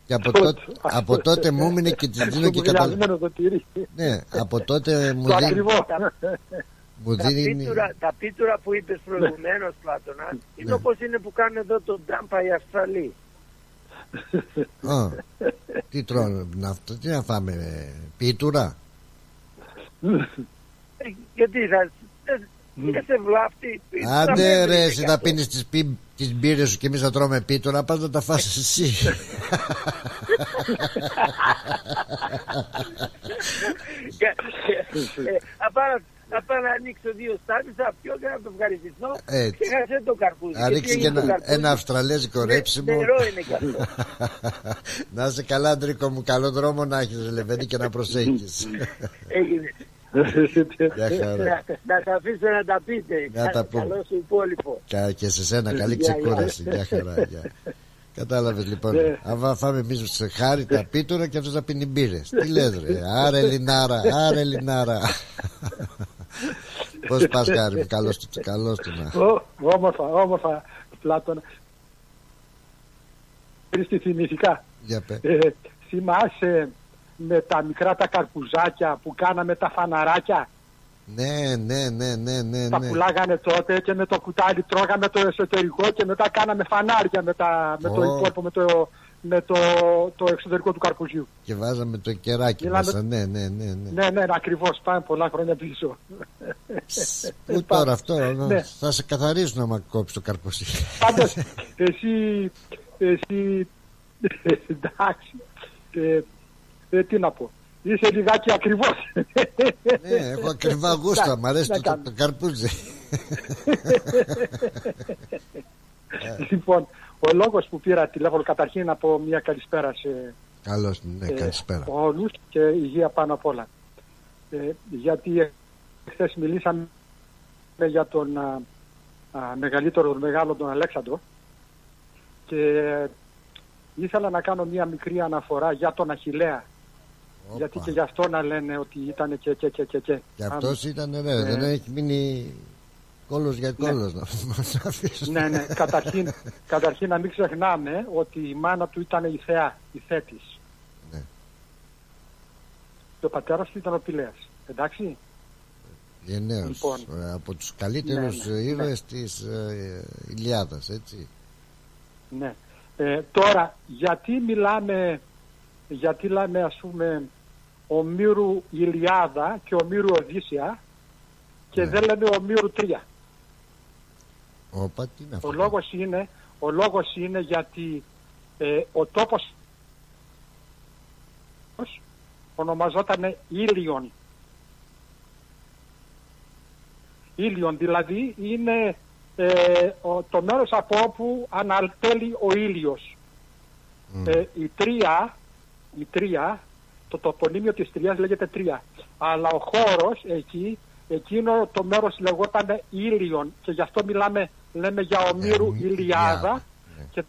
Και από, τότε, από τότε μου έμεινε και της δίνω και κατά... Βουλιασμένο το τυρί. Ναι, από τότε μου Το δίνει... ακριβό. Μου Τα δίνει... πίτουρα, τα πίτουρα που είπες προηγουμένως, Πλάτωνα, είναι Ναι. όπως είναι που κάνουν εδώ τον Τάμπα οι Αυστραλοί. Α, τι τρώνε, να, αυτό, τι να φάμε, ε, πίτουρα; Ε, Γιατί θα... δεν- Δεν σε βλάφτει. πίτουρα Άντε με ρε, εσύ βρήκα. να πίνεις τις, πι, τις μπύρες σου και εμείς να τρώμε πίτουρα, πας να τα φας εσύ. Και- ε, Θα πάω να- θα πάω να ανοίξω δύο στάσεις, θα πιω και να το ευχαριστηθώ. Έτσι. Και χάσε το καρπούζι. Να Γιατί ρίξει και έγινε το ένα, καρπούζι. ένα αυστραλέζικο Ναι, ρέψιμο. νερό είναι κι αυτό. να είσαι καλά, Αντρίκο μου, καλό δρόμο να έχεις, Λεβέντη, και να προσέχεις. Έγινε. Γεια χαρά. Να, να τα αφήσω να τα πείτε. Να τα πούμε. Καλό σου υπόλοιπο. Κα- και σε σένα, καλή Γεια, γεια. ξεκούραση. Γεια χαρά, γεια. Κατάλαβες λοιπόν. Ναι. Αν φάμε εμείς σε χάρη τα πίτουρα και αυτός θα πίνει μπύρες. Τι λες, ρε; Άρε Λινάρα, άρε Λινάρα. Πώς πας, χάρη μου, καλώς του, καλώς του να. Ω, Όμορφα, όμορφα, Πλάτωνα. Χρήστη θυμηθικά. Για πέ. Ε, θυμάσαι με τα μικρά τα καρπουζάκια που κάναμε τα φαναράκια Ναι, ναι, ναι, ναι, ναι. Τα ναι. πουλάγανε τότε και με το κουτάλι τρώγαμε το εσωτερικό και μετά κάναμε φανάρια με, τα, με το Ω. υπόλοιπο, με, το, με το, το εξωτερικό του καρπουζιού. Και βάζαμε το κεράκι Μιλάμε- μέσα. Ναι, ναι, ναι. ναι. Ναι, ναι, ακριβώς. Πάμε πολλά χρόνια πίσω. Πού τώρα αυτό, Ναι. θα σε καθαρίσουν άμα κόψεις το καρποσί. Πάντως, εσύ, εσύ, εντάξει, ε, ε, τι να πω, είσαι λιγάκι ακριβώς. ναι, έχω ακριβά γούστα, μ' αρέσει Να το, το, κάνουμε. το καρπούζι. λοιπόν, ο λόγος που πήρα τηλέφωνο καταρχήν να πω μια καλησπέρα σε Καλώς, ναι, ε, καλησπέρα. όλους και υγεία πάνω απ' όλα. Ε, γιατί χθε μιλήσαμε για τον α, α, μεγαλύτερο, τον μεγάλο τον Αλέξανδρο και ήθελα να κάνω μια μικρή αναφορά για τον Αχιλέα. Γιατί και γι' αυτό να λένε ότι ήταν και και και και και. Και αυτός ήταν, ναι, Ε, δεν έχει μείνει κόλος για Ναι. κόλος. να μας αφήσεις. ναι, ναι. Καταρχήν, καταρχήν να μην ξεχνάμε ότι η μάνα του ήταν η θεά, η θέτης. Ναι. Και ο πατέρας του ήταν ο Πηλέας. Εντάξει. Γενναίος, Λοιπόν. ε, από τους καλύτερους Ναι, ναι, ε, ήρωες της ε, Ηλιάδας, έτσι. Ναι. Ε, τώρα, γιατί μιλάμε, γιατί λέμε ας πούμε Ομήρου Ηλιάδα και Ομήρου Οδύσσια και Ναι. δεν λέμε Ομήρου Τρία. Όπα, τι είναι αυτό; Ο λόγος είναι, ο λόγος είναι γιατί ε, ο τόπος ονομαζόταν Ήλιον. Ήλιον δηλαδή είναι ε, ο, το μέρος από όπου αναλτέλει ο ήλιος. Ε, η Τρία, η Τρία, το τοπονίμιο της Τρίας λέγεται Τρία. Αλλά ο χώρος εκεί, εκείνο το μέρος λεγόταν Ήλιον και γι' αυτό μιλάμε, λέμε για Ομήρου Ε, Ηλιάδα και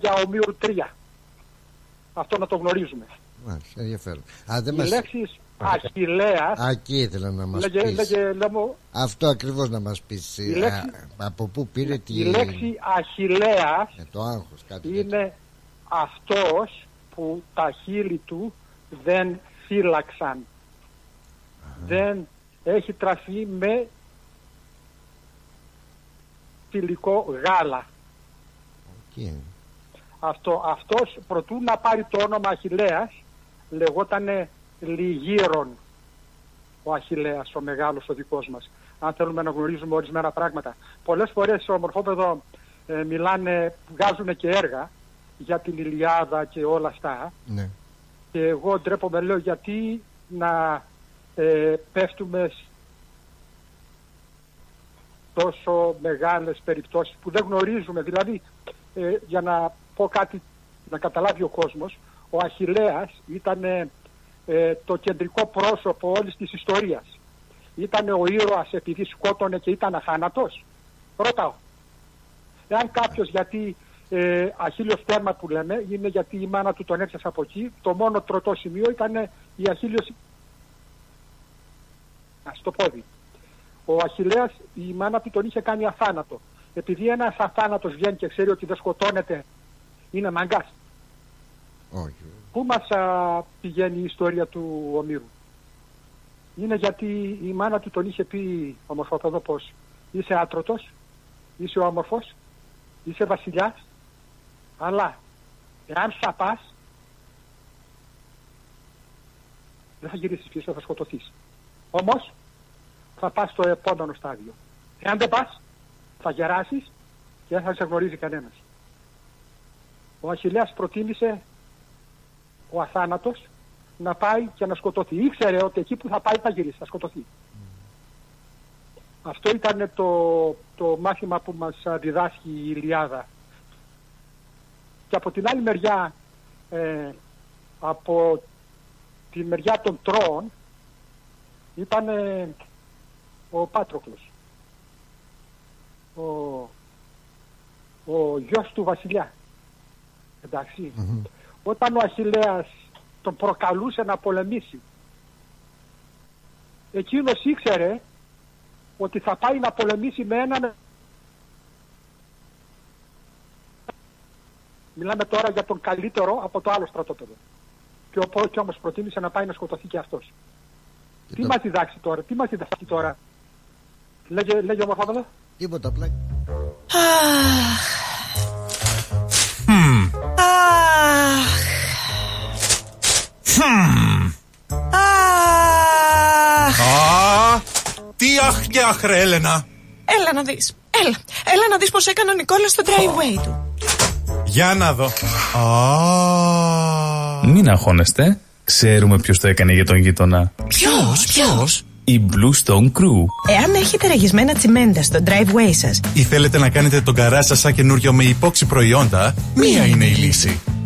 για Ομήρου Τρία. Αυτό να το γνωρίζουμε. Μάλιστα, ενδιαφέρον. Α, δεν Οι μας... λέξεις Αχιλέας, Α, εκεί ήθελα να μας λέγε, πεις. λέγε, λέμε, Αυτό ακριβώς να μας πεις. Η ε, λέξη- α, από πού πήρε τη... η λέξη Αχιλέας Ε, το άγχος, κάτι είναι αυτός που τα χείλη του δεν φύλαξαν. Δεν έχει τραφεί με φιλικό γάλα. εκεί. Αυτό, αυτός προτού να πάρει το όνομα Αχιλέας λεγότανε Λιγύρον ο Αχιλέας, ο μεγάλος ο δικός μας. Αν θέλουμε να γνωρίζουμε ορισμένα πράγματα. Πολλές φορές στο ομορφόπεδο ε, μιλάνε, βγάζουν και έργα για την Ηλιάδα και όλα αυτά. Ναι. Και εγώ ντρέπομαι λέω γιατί να ε, πέφτουμε σ- τόσο μεγάλες περιπτώσεις που δεν γνωρίζουμε. Δηλαδή, ε, για να πω κάτι να καταλάβει ο κόσμος, ο Αχιλέας ήταν ε, το κεντρικό πρόσωπο όλης της ιστορίας. Ήταν ο ήρωας επειδή σκότωνε και ήταν αθάνατος. Ρωτάω. Εάν κάποιος γιατί ε, αχίλιος τέρμα που λέμε είναι γιατί η μάνα του τον έπιασε από εκεί, το μόνο τροτό σημείο ήταν η αχίλιος στο πόδι. Ο Αχιλέας η μάνα του τον είχε κάνει αθάνατο. Επειδή ένας αθάνατος βγαίνει και ξέρει ότι δεν σκοτώνεται, είναι μαγκάς. Όχι. Πού μας α, πηγαίνει η ιστορία του Ομήρου; Είναι γιατί η μάνα του τον είχε πει ομορφοπέδο πως είσαι άτρωτος, είσαι όμορφος, είσαι βασιλιάς, αλλά εάν σαπάς δεν θα γυρίσεις πίσω, θα σκοτωθείς. Όμως θα πας στο επόμενο στάδιο. Εάν δεν πας θα γεράσεις και δεν θα σε γνωρίζει κανένας. Ο Αχιλέας προτίμησε ο αθάνατος να πάει και να σκοτωθεί. Ήξερε ότι εκεί που θα πάει θα γυρίσει, θα σκοτωθεί. Αυτό ήταν το, το μάθημα που μας α, διδάσκει η Ηλιάδα. Και από την άλλη μεριά, ε, από τη μεριά των Τρώων, ήταν ε, ο Πάτροκλος. Ο, ο γιος του βασιλιά. Εντάξει. Όταν ο Αχιλέας τον προκαλούσε να πολεμήσει, εκείνος ήξερε ότι θα πάει να πολεμήσει με έναν Μιλάμε τώρα για τον καλύτερο από το άλλο στρατόπεδο. Και, ο, και όμως προτίμησε να πάει να σκοτωθεί και αυτός. Τι μας διδάξει τώρα, τι μας διδάξει τώρα; Λέγε, λέγε ομορφάδελα. Τίποτα απλά. Αχ. Χμ. Αχ. Α, τι αχ και αχ ρε Έλενα. Έλα να δεις. Έλα. Έλα να δεις πως έκανε ο Νικόλας στο driveway του. Για να δω. Α, Μην αγχώνεστε. Ξέρουμε ποιος το έκανε για τον γείτονα. Ποιος, ποιος; Η Blue Stone Crew. Εάν έχετε ραγισμένα τσιμέντα στο driveway σας, ή θέλετε να κάνετε τον καρά σας σαν καινούριο με υπόξι προϊόντα, μία είναι η λύση.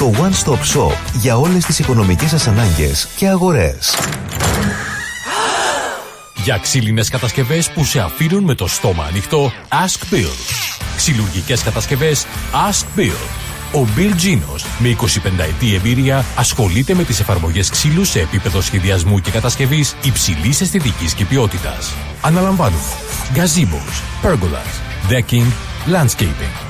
Το One Stop Shop για όλες τις οικονομικές σας ανάγκες και αγορές. Για ξύλινες κατασκευές που σε αφήνουν με το στόμα ανοιχτό, Ask Bill. Ξυλουργικές κατασκευές, Ask Bill. Ο Bill Genos, με 25 ετή εμπειρία, ασχολείται με τις εφαρμογές ξύλου σε επίπεδο σχεδιασμού και κατασκευής υψηλής αισθητικής και ποιότητας. Αναλαμβάνουμε gazebos, pergolas, decking, landscaping.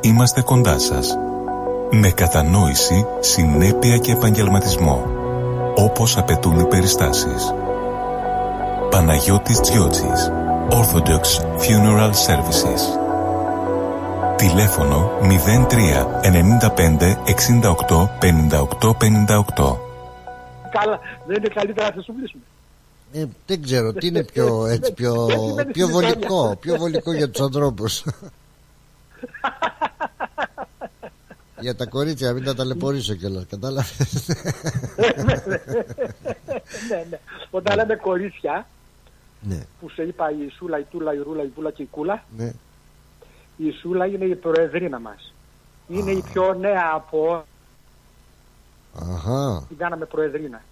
είμαστε κοντά σας. Με κατανόηση, συνέπεια και επαγγελματισμό. Όπως απαιτούν οι περιστάσεις. Παναγιώτης Τζιότσης. Orthodox Funeral Services. Τηλέφωνο 03 95 68 58 58. Καλά, δεν είναι καλύτερα να σε σουβλήσουμε. Ε, δεν ξέρω τι είναι πιο, έτσι, πιο, σημαίνει πιο στην βολικό, Ιταλία. πιο βολικό για τους ανθρώπους. Για τα κορίτσια, μην τα ταλαιπωρήσω κιόλας, κατάλαβες; ναι, ναι. Όταν λέμε κορίτσια, ναι, που σε είπα η Σούλα, η Τούλα, η Ρούλα, η Βούλα και η Κούλα, ναι. η Σούλα είναι η προεδρίνα μας. Είναι η πιο νέα από Αχα. την κάναμε προεδρίνα.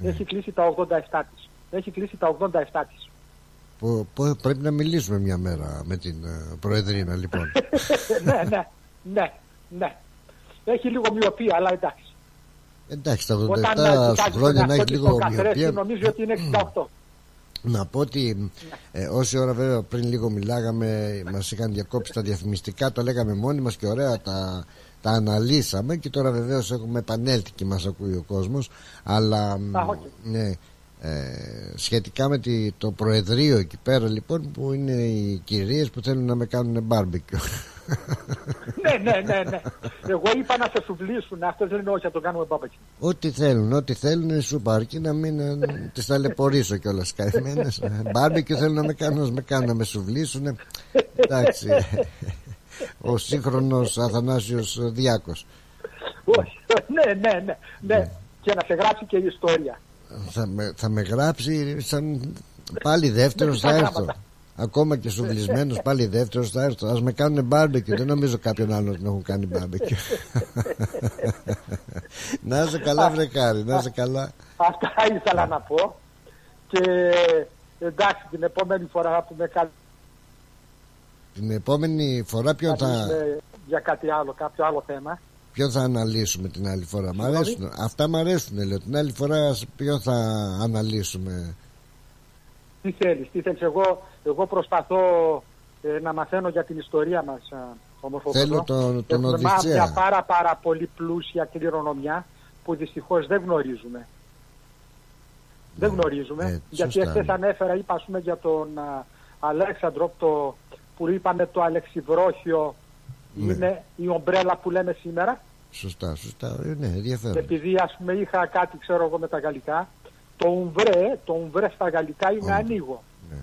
Ναι. Έχει κλείσει τα 87 της. Έχει κλείσει τα 87 της. Που- που- πρέπει να μιλήσουμε μια μέρα με την ε, Προεδρίνα λοιπόν. ναι, ναι, ναι, ναι. Έχει λίγο μοιοπία, αλλά εντάξει. Εντάξει, τα 87 Όταν σου κοιτάζει χρόνια τον να εαυτό έχει της λίγο στο καθρέφτη, μοιοπία. Νομίζω ότι είναι 68. Να πω ότι ε, όση ώρα βέβαια πριν λίγο μιλάγαμε, μας είχαν διακόψει τα διαφημιστικά, το λέγαμε μόνοι μας και ωραία τα, τα αναλύσαμε και τώρα βεβαίως έχουμε επανέλθει και μας ακούει ο κόσμος αλλά μ, Α, όχι. ναι, ε, σχετικά με τη, το προεδρείο εκεί πέρα λοιπόν που είναι οι κυρίες που θέλουν να με κάνουν μπάρμπεκιο ναι, ναι, ναι, ναι. Εγώ είπα να σε σουβλήσουν. Αυτός δεν είναι όχι, θα το κάνουμε μπαμπάκι. Ό,τι θέλουν, ό,τι θέλουν σου αρκεί να μην ε, τις ταλαιπωρήσω κιόλας καημένες Μπάρμπεκιο θέλουν να με κάνουν, να με κάνουν να με σουβλήσουν Εντάξει Ο σύγχρονος Αθανάσιος Διάκος Όχι. ναι, ναι, ναι, ναι. Και να σε γράψει και η ιστορία. Θα με, θα με γράψει σαν πάλι δεύτερος θα έρθω. Ακόμα και σουβλισμένος πάλι δεύτερος θα έρθω. Ας με κάνουν μπάρμπεκιο Δεν νομίζω κάποιον άλλο να έχουν κάνει μπάρμπεκιο Να είσαι καλά βρεκάρι Να είσαι καλά. Αυτά ήθελα να πω. Και εντάξει, την επόμενη φορά θα πούμε κάτι. Την επόμενη φορά ποιον θα, μιλήσουμε για κάτι άλλο, κάποιο άλλο θέμα. Ποιον θα αναλύσουμε την άλλη φορά Μ' Συγγνώμη; αρέσουν Αυτά μ' αρέσουν λέω Την άλλη φορά σε ποιον θα αναλύσουμε Τι θέλεις, τι θέλεις. Εγώ, εγώ προσπαθώ ε, να μαθαίνω για την ιστορία μας, α, ομορφοπεδό. Θέλω τον- τον Έχουμε Οδυσσέα. μια πάρα πάρα πολύ πλούσια κληρονομιά που δυστυχώς δεν γνωρίζουμε. Δεν γνωρίζουμε. ε, γιατί σωστά, εχθές ναι. ανέφερα, είπα ας πούμε για τον α, Αλέξανδρο το, που είπαμε το Αλεξιβρόχιο Ναι. είναι η ομπρέλα που λέμε σήμερα. Σωστά, σωστά Ε, Ναι, ενδιαφέρον Επειδή ας πούμε είχα κάτι ξέρω εγώ με τα γαλλικά, το ουμβρέ, το ουμβρέ στα γαλλικά είναι ανοίγω. Ναι.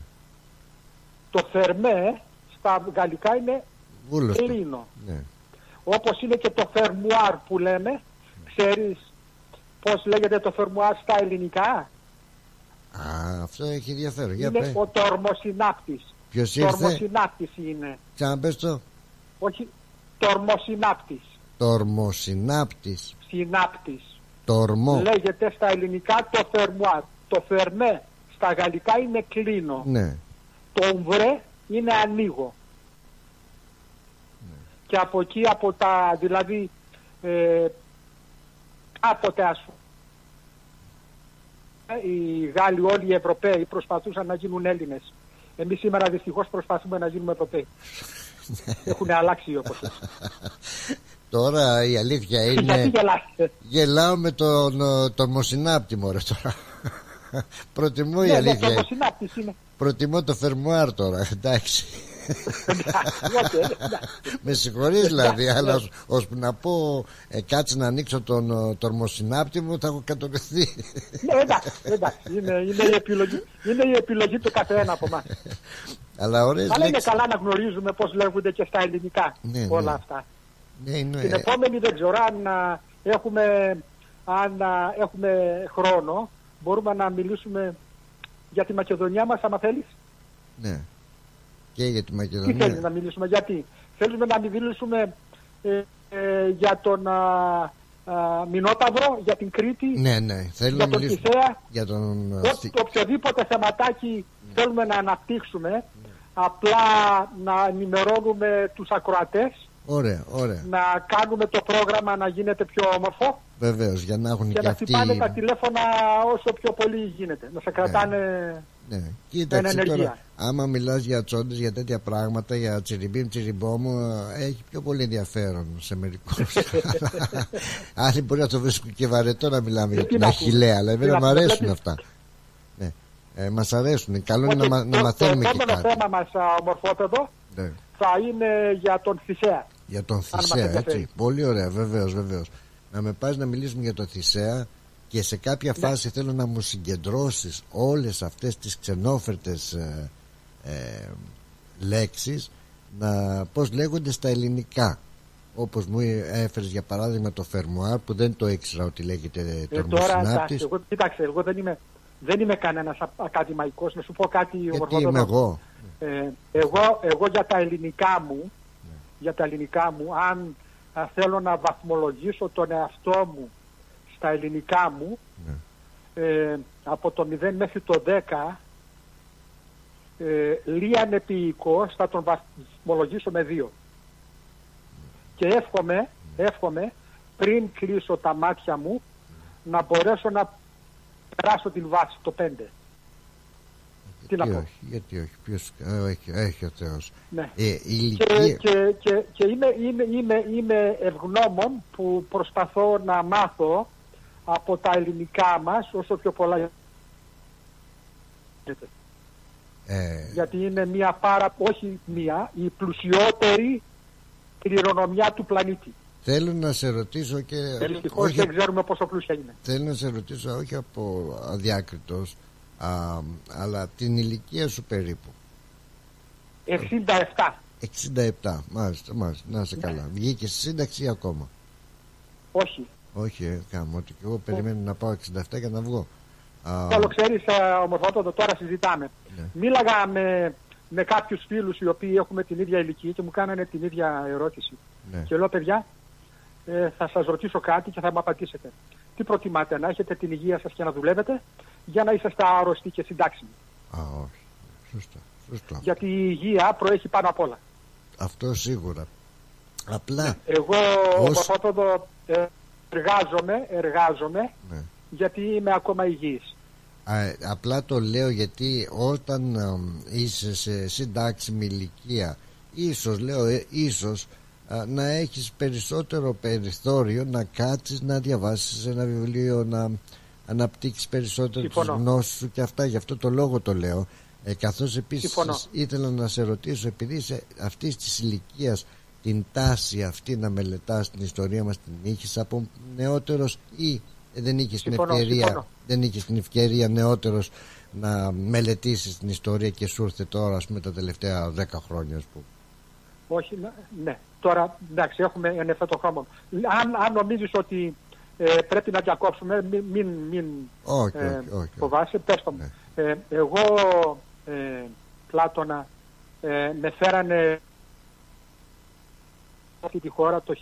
Το θερμέ στα γαλλικά είναι Βούλωστο. κλείνω. Ναι. Όπως είναι και το φερμουάρ που λέμε, ξέρεις πώς λέγεται το φερμουάρ στα ελληνικά; Α, αυτό έχει ενδιαφέρον Για είναι πέ. ο τορμοσυνάπτης. Ποιος ήρθε; Τορμοσυνάπτης είναι. Ξαναπες το Όχι, τορμοσυνάπτης. Τορμοσυνάπτης Συνάπτης. Τορμό Λέγεται στα ελληνικά το φερμουάρ. Το φερμέ στα γαλλικά είναι κλείνω. Ναι Το ουμβρέ είναι ανοίγω. Και από εκεί, από τα, δηλαδή, ε, κάποτε ας πούμε, οι Γάλλοι, όλοι οι Ευρωπαίοι προσπαθούσαν να γίνουν Έλληνες. Εμείς σήμερα δυστυχώς προσπαθούμε να γίνουμε Ευρωπαίοι. Έχουν αλλάξει όπως Τώρα η αλήθεια Γιατί είναι γελάτε. Γελάω με τον ε, τορμοσυνάπτη μωρέ τώρα Προτιμώ η Ναι, ναι, αλήθεια το είναι. συνάπτης είναι. Προτιμώ το φερμουάρ τώρα Εντάξει Όχι, ε, εντάξει. Με συγχωρείς δηλαδή Αλλά ως- ώσπου να πω ε, Κάτσε να ανοίξω τον ε, τορμοσυνάπτη μου Θα έχω κατορριχθεί Ναι, εντάξει, εντάξει. Είναι, είναι, η επιλογή, είναι η επιλογή του καθένα από εμάς. Αλλά ωραίες Αλλά είναι λέξεις καλά να γνωρίζουμε πώς λέγονται και στα ελληνικά Ναι, όλα ναι. αυτά. Ναι, είναι, Την ε, επόμενη δεν ξέρω αν α, έχουμε, αν α, έχουμε χρόνο μπορούμε να μιλήσουμε για τη Μακεδονία μας άμα θέλεις. ναι. Και για τη Τι θέλεις Μακεδονία. να μιλήσουμε, γιατί θέλουμε να μιλήσουμε ε, ε, για τον α, α, Μινόταυρο, για την Κρήτη, Ναι, ναι. Θέλω για να τον μιλήσουμε Κιθέα, για τον... Ό- Θη- οποιοδήποτε θεματάκι θέλουμε να αναπτύξουμε, απλά να ενημερώνουμε τους ακροατές, Ωραία, ωραία. να κάνουμε το πρόγραμμα να γίνεται πιο όμορφο Βεβαίως, για να έχουν και και να αυτοί. χτυπάνε τα τηλέφωνα όσο πιο πολύ γίνεται. Να σε κρατάνε Ναι. Με Κοίταξε ενεργεία. τώρα, άμα μιλάς για τσόντες, για τέτοια πράγματα, για τσιριμπίμ, τσιριμπόμ, ε, έχει πιο πολύ ενδιαφέρον σε μερικούς. Άλλοι μπορεί να το βρίσκουν και βαρετό να μιλάμε για τι την να αχηλέα, αλλά Τι εμένα να μου πούμε, αρέσουν βλέπεις. αυτά. Ναι. Ε, Μας αρέσουν. Καλό είναι να, μα- να το, μαθαίνουμε το και επόμενο κάτι. θέμα μας α, ομορφότατο Ναι. θα είναι για τον Θησέα. Για τον Αν μας Θησέα, ενδιαφέρει. έτσι. Πολύ ωραία, βεβαίως, βεβαίως. Να με πας να μιλήσουμε για τον Θησέα και σε κάποια Ναι. φάση θέλω να μου συγκεντρώσεις όλες αυτές τις ξενόφερτες ε, ε, λέξεις να, πώς λέγονται στα ελληνικά όπως μου έφερες για παράδειγμα το φερμουάρ που δεν το ήξερα ότι λέγεται Ε, τώρα, τορμοσυνάπτης εντάξει, εγώ, κοίταξε, εγώ δεν είμαι, δεν είμαι κανένας α- ακαδημαϊκός. Να σου πω κάτι γιατί ομορφότατο. είμαι εγώ; Ε, εγώ, εγώ για τα ελληνικά μου, για τα ελληνικά μου, αν α, θέλω να βαθμολογήσω τον εαυτό μου στα ελληνικά μου, ε, από το 0 μέχρι το 10, ε, λίαν επίοικος θα τον βαθμολογήσω με 2. Και εύχομαι, εύχομαι πριν κλείσω τα μάτια μου να μπορέσω να περάσω την βάση, το 5. Τι να γιατί πω; όχι, γιατί όχι ποιος, ε, έχει, έχει ο Θεός Ναι. ε, η και, ηλικία και, και, και είμαι, είμαι, είμαι, είμαι ευγνώμων που προσπαθώ να μάθω από τα ελληνικά μας όσο πιο πολλά γίνεται. ε, γιατί είναι μια πάρα, όχι μια, η πλουσιότερη κληρονομιά του πλανήτη. θέλω να σε ρωτήσω και Δυστυχώς όχι δεν ξέρουμε πόσο πλούσια είναι. Θέλω να σε ρωτήσω όχι από αδιάκριτος α, αλλά την ηλικία σου περίπου 67. 67 μάλιστα, μάλιστα να είσαι καλά βγήκες στη σύνταξη ή ακόμα Όχι. Όχι ε, κάμω ότι και εγώ περιμένω να πάω 67 για να βγω Α, Καλό ξέρεις ε, ομορφότατο τώρα συζητάμε. Ναι. Μίλαγα με, με κάποιους φίλους οι οποίοι έχουμε την ίδια ηλικία και μου κάνανε την ίδια ερώτηση. ναι. Και λέω παιδιά, ε, θα σας ρωτήσω κάτι και θα μου απαντήσετε. Τι προτιμάτε, να έχετε την υγεία σας και να δουλεύετε για να είσαστε άρρωστοι και συντάξιμοι; Α, όχι. Σωστό. Σωστό. Γιατί η υγεία προέχει πάνω απ' όλα. Αυτό σίγουρα. Απλά. Εγώ Ως- ομορφότατο ε, εργάζομαι, εργάζομαι Ναι. γιατί είμαι ακόμα υγιής. Α, απλά το λέω γιατί όταν αμ, είσαι σε συντάξιμη ηλικία ίσως λέω ε, ίσως α, να έχεις περισσότερο περιθώριο να κάτσεις να διαβάσεις ένα βιβλίο να αναπτύξεις περισσότερο τις Συμφωνώ. γνώσεις σου και αυτά γι' αυτό το λόγο το λέω ε, καθώς επίσης Συμφωνώ. ήθελα να σε ρωτήσω επειδή είσαι αυτής της ηλικίας την τάση αυτή να μελετάς την ιστορία μας την είχες από νεότερος ή δεν είχες την Συμφωνώ, ευκαιρία συμφωνώ. δεν είχες την ευκαιρία νεότερος να μελετήσεις την ιστορία και σου ήρθε τώρα ας πούμε τα τελευταία 10 χρόνια ας πούμε. Όχι, ναι, ναι. Τώρα, εντάξει, έχουμε εν ευθέτω χρόνο. Αν, αν νομίζεις ότι ε, πρέπει να διακόψουμε, μην, μην, μην Όχι, ε, όχι, όχι. φοβάσαι, πες το μου. Ε, εγώ, ε, Πλάτωνα, ε, με φέρανε αυτή τη χώρα το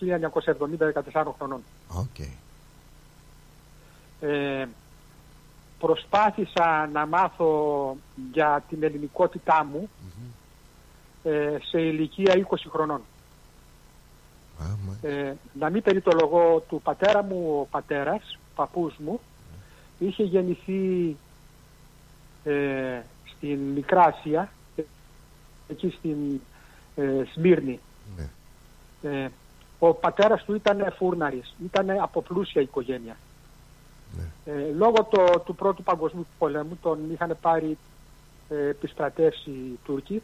1970 14 χρονών. Οκ. Ε, προσπάθησα να μάθω για την ελληνικότητά μου ε, σε ηλικία 20 χρονών. Ε, να μην περιτολογώ του πατέρα μου, ο πατέρας, ο παππούς μου, είχε γεννηθεί ε, στην Μικρά Ασία, ε, εκεί στην ε, Σμύρνη. Ε, ο πατέρας του ήταν φούρναρης, ήταν από πλούσια οικογένεια. Ε, λόγω το, του πρώτου παγκοσμίου πολέμου τον είχαν πάρει ε, επιστρατεύσει οι Τούρκοι,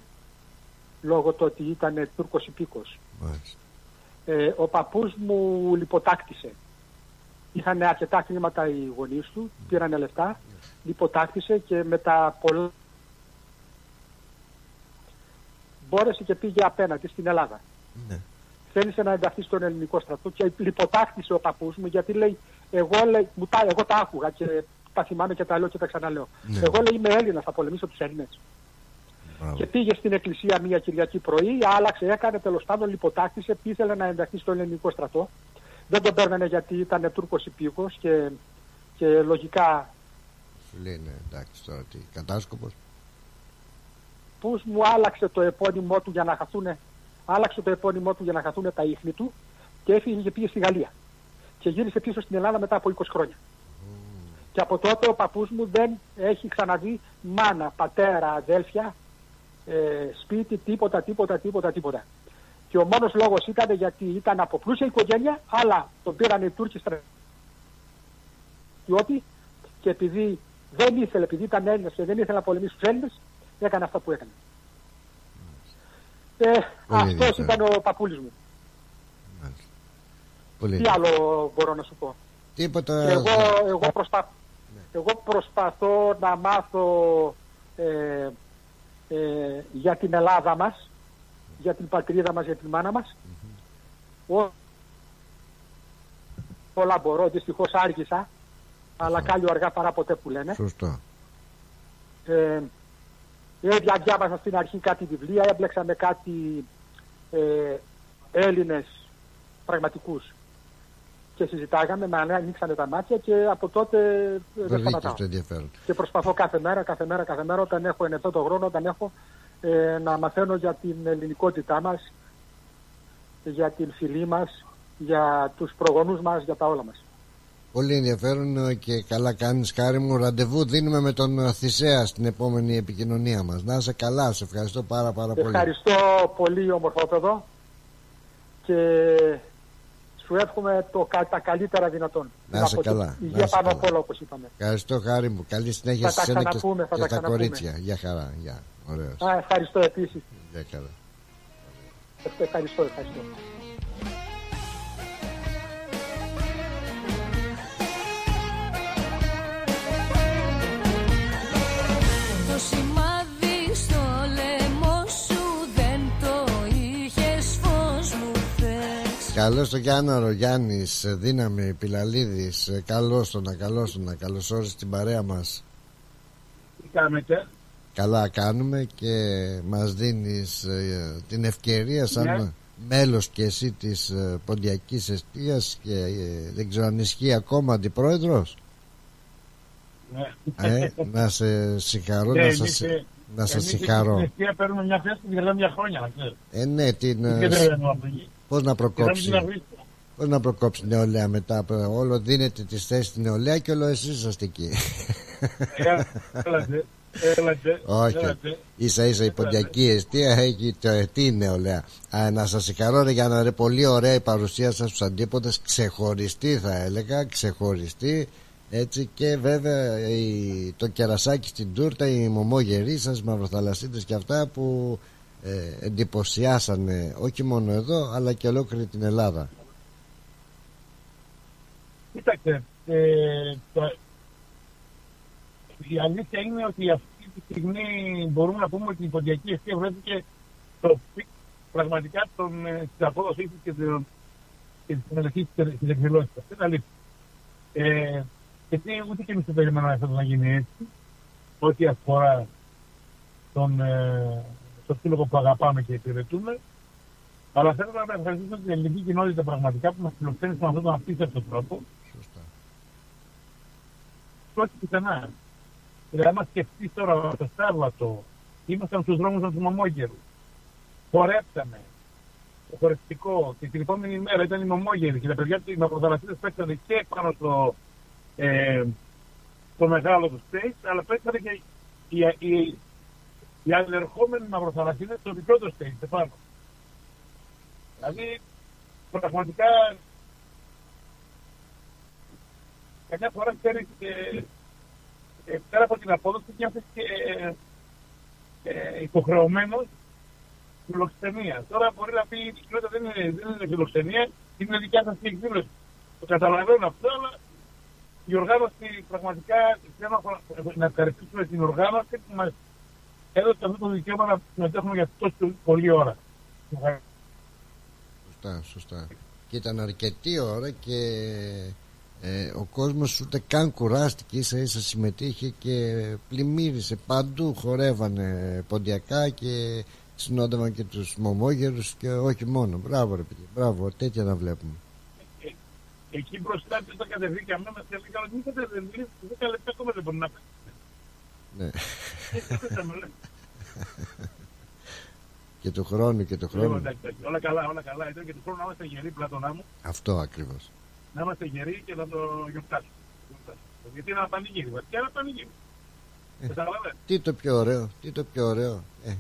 λόγω του ότι ήταν Τούρκος υπήκος. Μάλιστα. Ε, ο παππούς μου λιποτάκτησε. Είχαν αρκετά χρήματα οι γονείς του, πήραν λεφτά, λιποτάκτησε και με τα πολλά μπόρεσε και πήγε απέναντι στην Ελλάδα. Ναι. Θέλησε να ενταχθεί στον ελληνικό στρατό και λιποτάκτησε ο παππούς μου γιατί λέει, εγώ, λέει, μου τα, εγώ τα άκουγα και τα θυμάμαι και τα λέω και τα ξαναλέω. Ναι. Εγώ λέει είμαι Έλληνας, θα πολεμήσω τους Έλληνες. Και πήγε στην εκκλησία μια Κυριακή πρωί, άλλαξε, έκανε τέλος πάντων, λιποτάκτησε, ήθελε να ενταχθεί στο ελληνικό στρατό. Δεν τον παίρνανε γιατί ήταν Τούρκος υπήκο και, και λογικά Σου λέει ναι, εντάξει τώρα τι, κατάσκοπος. Πώς μου άλλαξε το επώνυμό του για να χαθούν, άλλαξε το επώνυμό του για να χαθούν τα ίχνη του και έφυγε και πήγε στη Γαλλία. Και γύρισε πίσω στην Ελλάδα μετά από 20 χρόνια. Και από τότε ο παππούς μου δεν έχει ξαναδεί μάνα, πατέρα, αδέλφια, ε, σπίτι, τίποτα, τίποτα, τίποτα, τίποτα. Και ο μόνος λόγος ήταν γιατί ήταν από πλούσια οικογένεια, αλλά τον πήραν οι Τούρκοι στρατιώτη και επειδή δεν ήθελε, επειδή ήταν Έλληνας και δεν ήθελε να πολεμήσει τους Έλληνες, έκανε αυτά που έκανε. Ε, αυτός ενδιαφέρον. ήταν ο παππούλης μου. Πολύ Τι άλλο μπορώ να σου πω; Τίποτα. Και εγώ, εγώ, προσπα... εγώ προσπαθώ να μάθω ε, ε, για την Ελλάδα μας, για την πατρίδα μας, για την μάνα μας. Ό, πολλά μπορώ, δυστυχώς άργησα, αλλά κάλλιο αργά παρά ποτέ που λένε. Σωστό. Ε, ε, δια- διάβασα στην αρχή κάτι βιβλία, έμπλεξα με κάτι ε, Έλληνες πραγματικούς και συζητάγαμε, με ανοίξανε τα μάτια και από τότε ε, δεν Βρήκε σταματάω. το ενδιαφέρον. Και προσπαθώ κάθε μέρα, κάθε μέρα, κάθε μέρα όταν έχω εν αυτό το χρόνο, όταν έχω ε, να μαθαίνω για την ελληνικότητά μας, για την φυλή μας, για τους προγονούς μας, για τα όλα μας. Πολύ ενδιαφέρον ε, και καλά κάνεις χάρη μου Ραντεβού δίνουμε με τον ε, Θησέα στην επόμενη επικοινωνία μας Να είσαι καλά, σε ευχαριστώ πάρα πάρα πολύ Ευχαριστώ πολύ ομορφόπεδο και σου εύχομαι το, κα- τα καλύτερα δυνατόν. Να είσαι Από την καλά, να Υγεία είσαι πάνω καλά. απ' όλα όπως είπαμε. Ευχαριστώ χάρη μου Καλή συνέχεια Θα τα σε σένα και, ξαναπούμε, θα και τα στα ξαναπούμε. κορίτσια Γεια χαρά, γεια Ωραίος Α, ευχαριστώ επίσης. Γεια χαρά Ευχαριστώ, ευχαριστώ. Θες Καλώς το Γιάνναρο Γιάννης ε, Δύναμη Πιλαλίδης ε, Καλώς το να καλώς το να Καλώς όρισες την παρέα μας Τι κάνετε; Καλά κάνουμε και μας δίνεις ε, την ευκαιρία σαν Ναι. μέλος και εσύ της ε, Ποντιακής Εστίας και ε, δεν ξέρω αν ισχύει ακόμα αντιπρόεδρος Ναι. ε, να σε συγχαρώ Ναι, να εμείς, σας, ε, να σας εμείς συγχαρώ Στην αιστεία παίρνουμε μια θέση για μια χρόνια, να ξέρεις. ε, ναι, την, Δεν ε, πρέπει να απογεί. πώς να Και να μην προκόψει την αφήσει. Πώς να προκόψει νεολαία μετά από όλο δίνετε τις θέσεις στην νεολαία και όλο εσείς είσαστε εκεί Έλατε, έλατε, Όχι, έλατε. ίσα ίσα η ποντιακή αιστεία έχει το τι νεολαία. Α, να σας συγχαρώ ρε για να ρε πολύ ωραία η παρουσία σας στους αντίποδες, ξεχωριστή θα έλεγα, ξεχωριστή. Έτσι και βέβαια η, το κερασάκι στην τούρτα, οι μωμόγεροί σας, μαυροθαλασσίτες και αυτά που ε, εντυπωσιάσανε όχι μόνο εδώ αλλά και ολόκληρη την Ελλάδα. Κοίταξε, ε, το- η αλήθεια είναι ότι αυτή τη στιγμή μπορούμε να πούμε ότι η ποντιακή εστία βρέθηκε το peak πραγματικά των, ε, της απόδοσής της και, των- και της συμμετοχής της της εκδηλώσης. Αυτό είναι αλήθεια. Ε, γιατί ούτε και εμείς δεν περιμέναμε αυτό να γίνει έτσι, ό,τι αφορά τον, ε, το σύλλογο που αγαπάμε και υπηρετούμε. Αλλά θέλω να ευχαριστήσω την ελληνική κοινότητα πραγματικά που μας φιλοξένησε με αυτόν τον απίστευτο τρόπο. Και όχι πουθενά. Δηλαδή, άμα σκεφτείς τώρα το Σάββατο, ήμασταν στους δρόμους με τους μαμόγερους. Χορέψαμε. Το χορευτικό. Και την επόμενη μέρα ήταν οι μαμόγεροι. Και τα παιδιά του οι μαυροδαλασσίδες παίξανε και πάνω στο, ε, στο μεγάλο τους stage, αλλά παίξανε και οι, οι, οι αλλερχόμενοι μαυροθαλασσίδες στο μικρό του stage, επάνω. Δηλαδή, πραγματικά, καμιά φορά ξέρεις, ε, ε, πέρα από την απόδοση, νιώθεις και ε, ε, υποχρεωμένος φιλοξενία. Τώρα μπορεί να πει η κοινότητα δεν είναι, δεν είναι φιλοξενία, είναι δικιά σας η εκδήλωση. Το καταλαβαίνω αυτό, αλλά η οργάνωση πραγματικά θέλω να- να ευχαριστήσουμε την οργάνωση που μας έδωσε αυτό το δικαίωμα να συμμετέχουμε για τόσο πολλή ώρα. Σωστά, σωστά. Και ήταν αρκετή ώρα και ε, ο κόσμος ούτε καν κουράστηκε ίσα ίσα συμμετείχε και πλημμύρισε παντού χορεύανε ποντιακά και συνόδευαν και τους μομόγερους και όχι μόνο μπράβο ρε παιδί, μπράβο τέτοια να βλέπουμε Εκεί μπροστά που τα κατεβήκαμε μας και λέγαμε μην κατεβαίνετε, 10 λεπτά ακόμα δεν μπορεί να πει. ναι. Ε, και του χρόνου και του Λοιπόν, χρόνου εντάξει, εντάξει, όλα καλά, όλα καλά. Ήταν και του χρόνου να είμαστε γεροί, πλατωνά μου, αυτό ακριβώς να είμαστε γεροί και να το γιορτάσουμε. Γιατί είναι ένα πανηγύρι, βασικά ένα πανηγύρι. Καταλαβαίνετε. τι το πιο ωραίο τι το πιο ωραίο ε,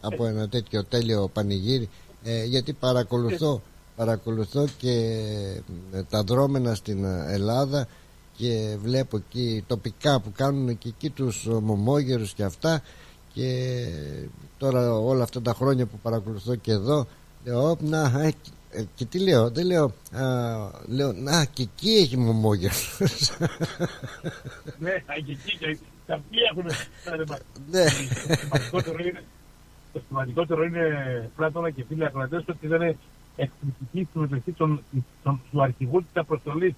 από ένα τέτοιο τέλειο πανηγύρι ε, γιατί παρακολουθώ παρακολουθώ και ε, τα δρόμενα στην ε, Ελλάδα και βλέπω εκεί τοπικά που κάνουν και εκεί τους ε, μομόγερους και αυτά και τώρα όλα αυτά τα χρόνια που παρακολουθώ και εδώ λέω «Οπ, να, ε, ε, και τι λέω δεν λέω α, λέω να και εκεί έχει μομόγερους Ναι, α, και εκεί και τα οποία έχουν. Ναι. Το σημαντικότερο είναι, το σημαντικότερο είναι Πλάτωνα και φίλοι ακροατές ότι ήταν εκπληκτική συμμετοχή των, των, του αρχηγού της αποστολής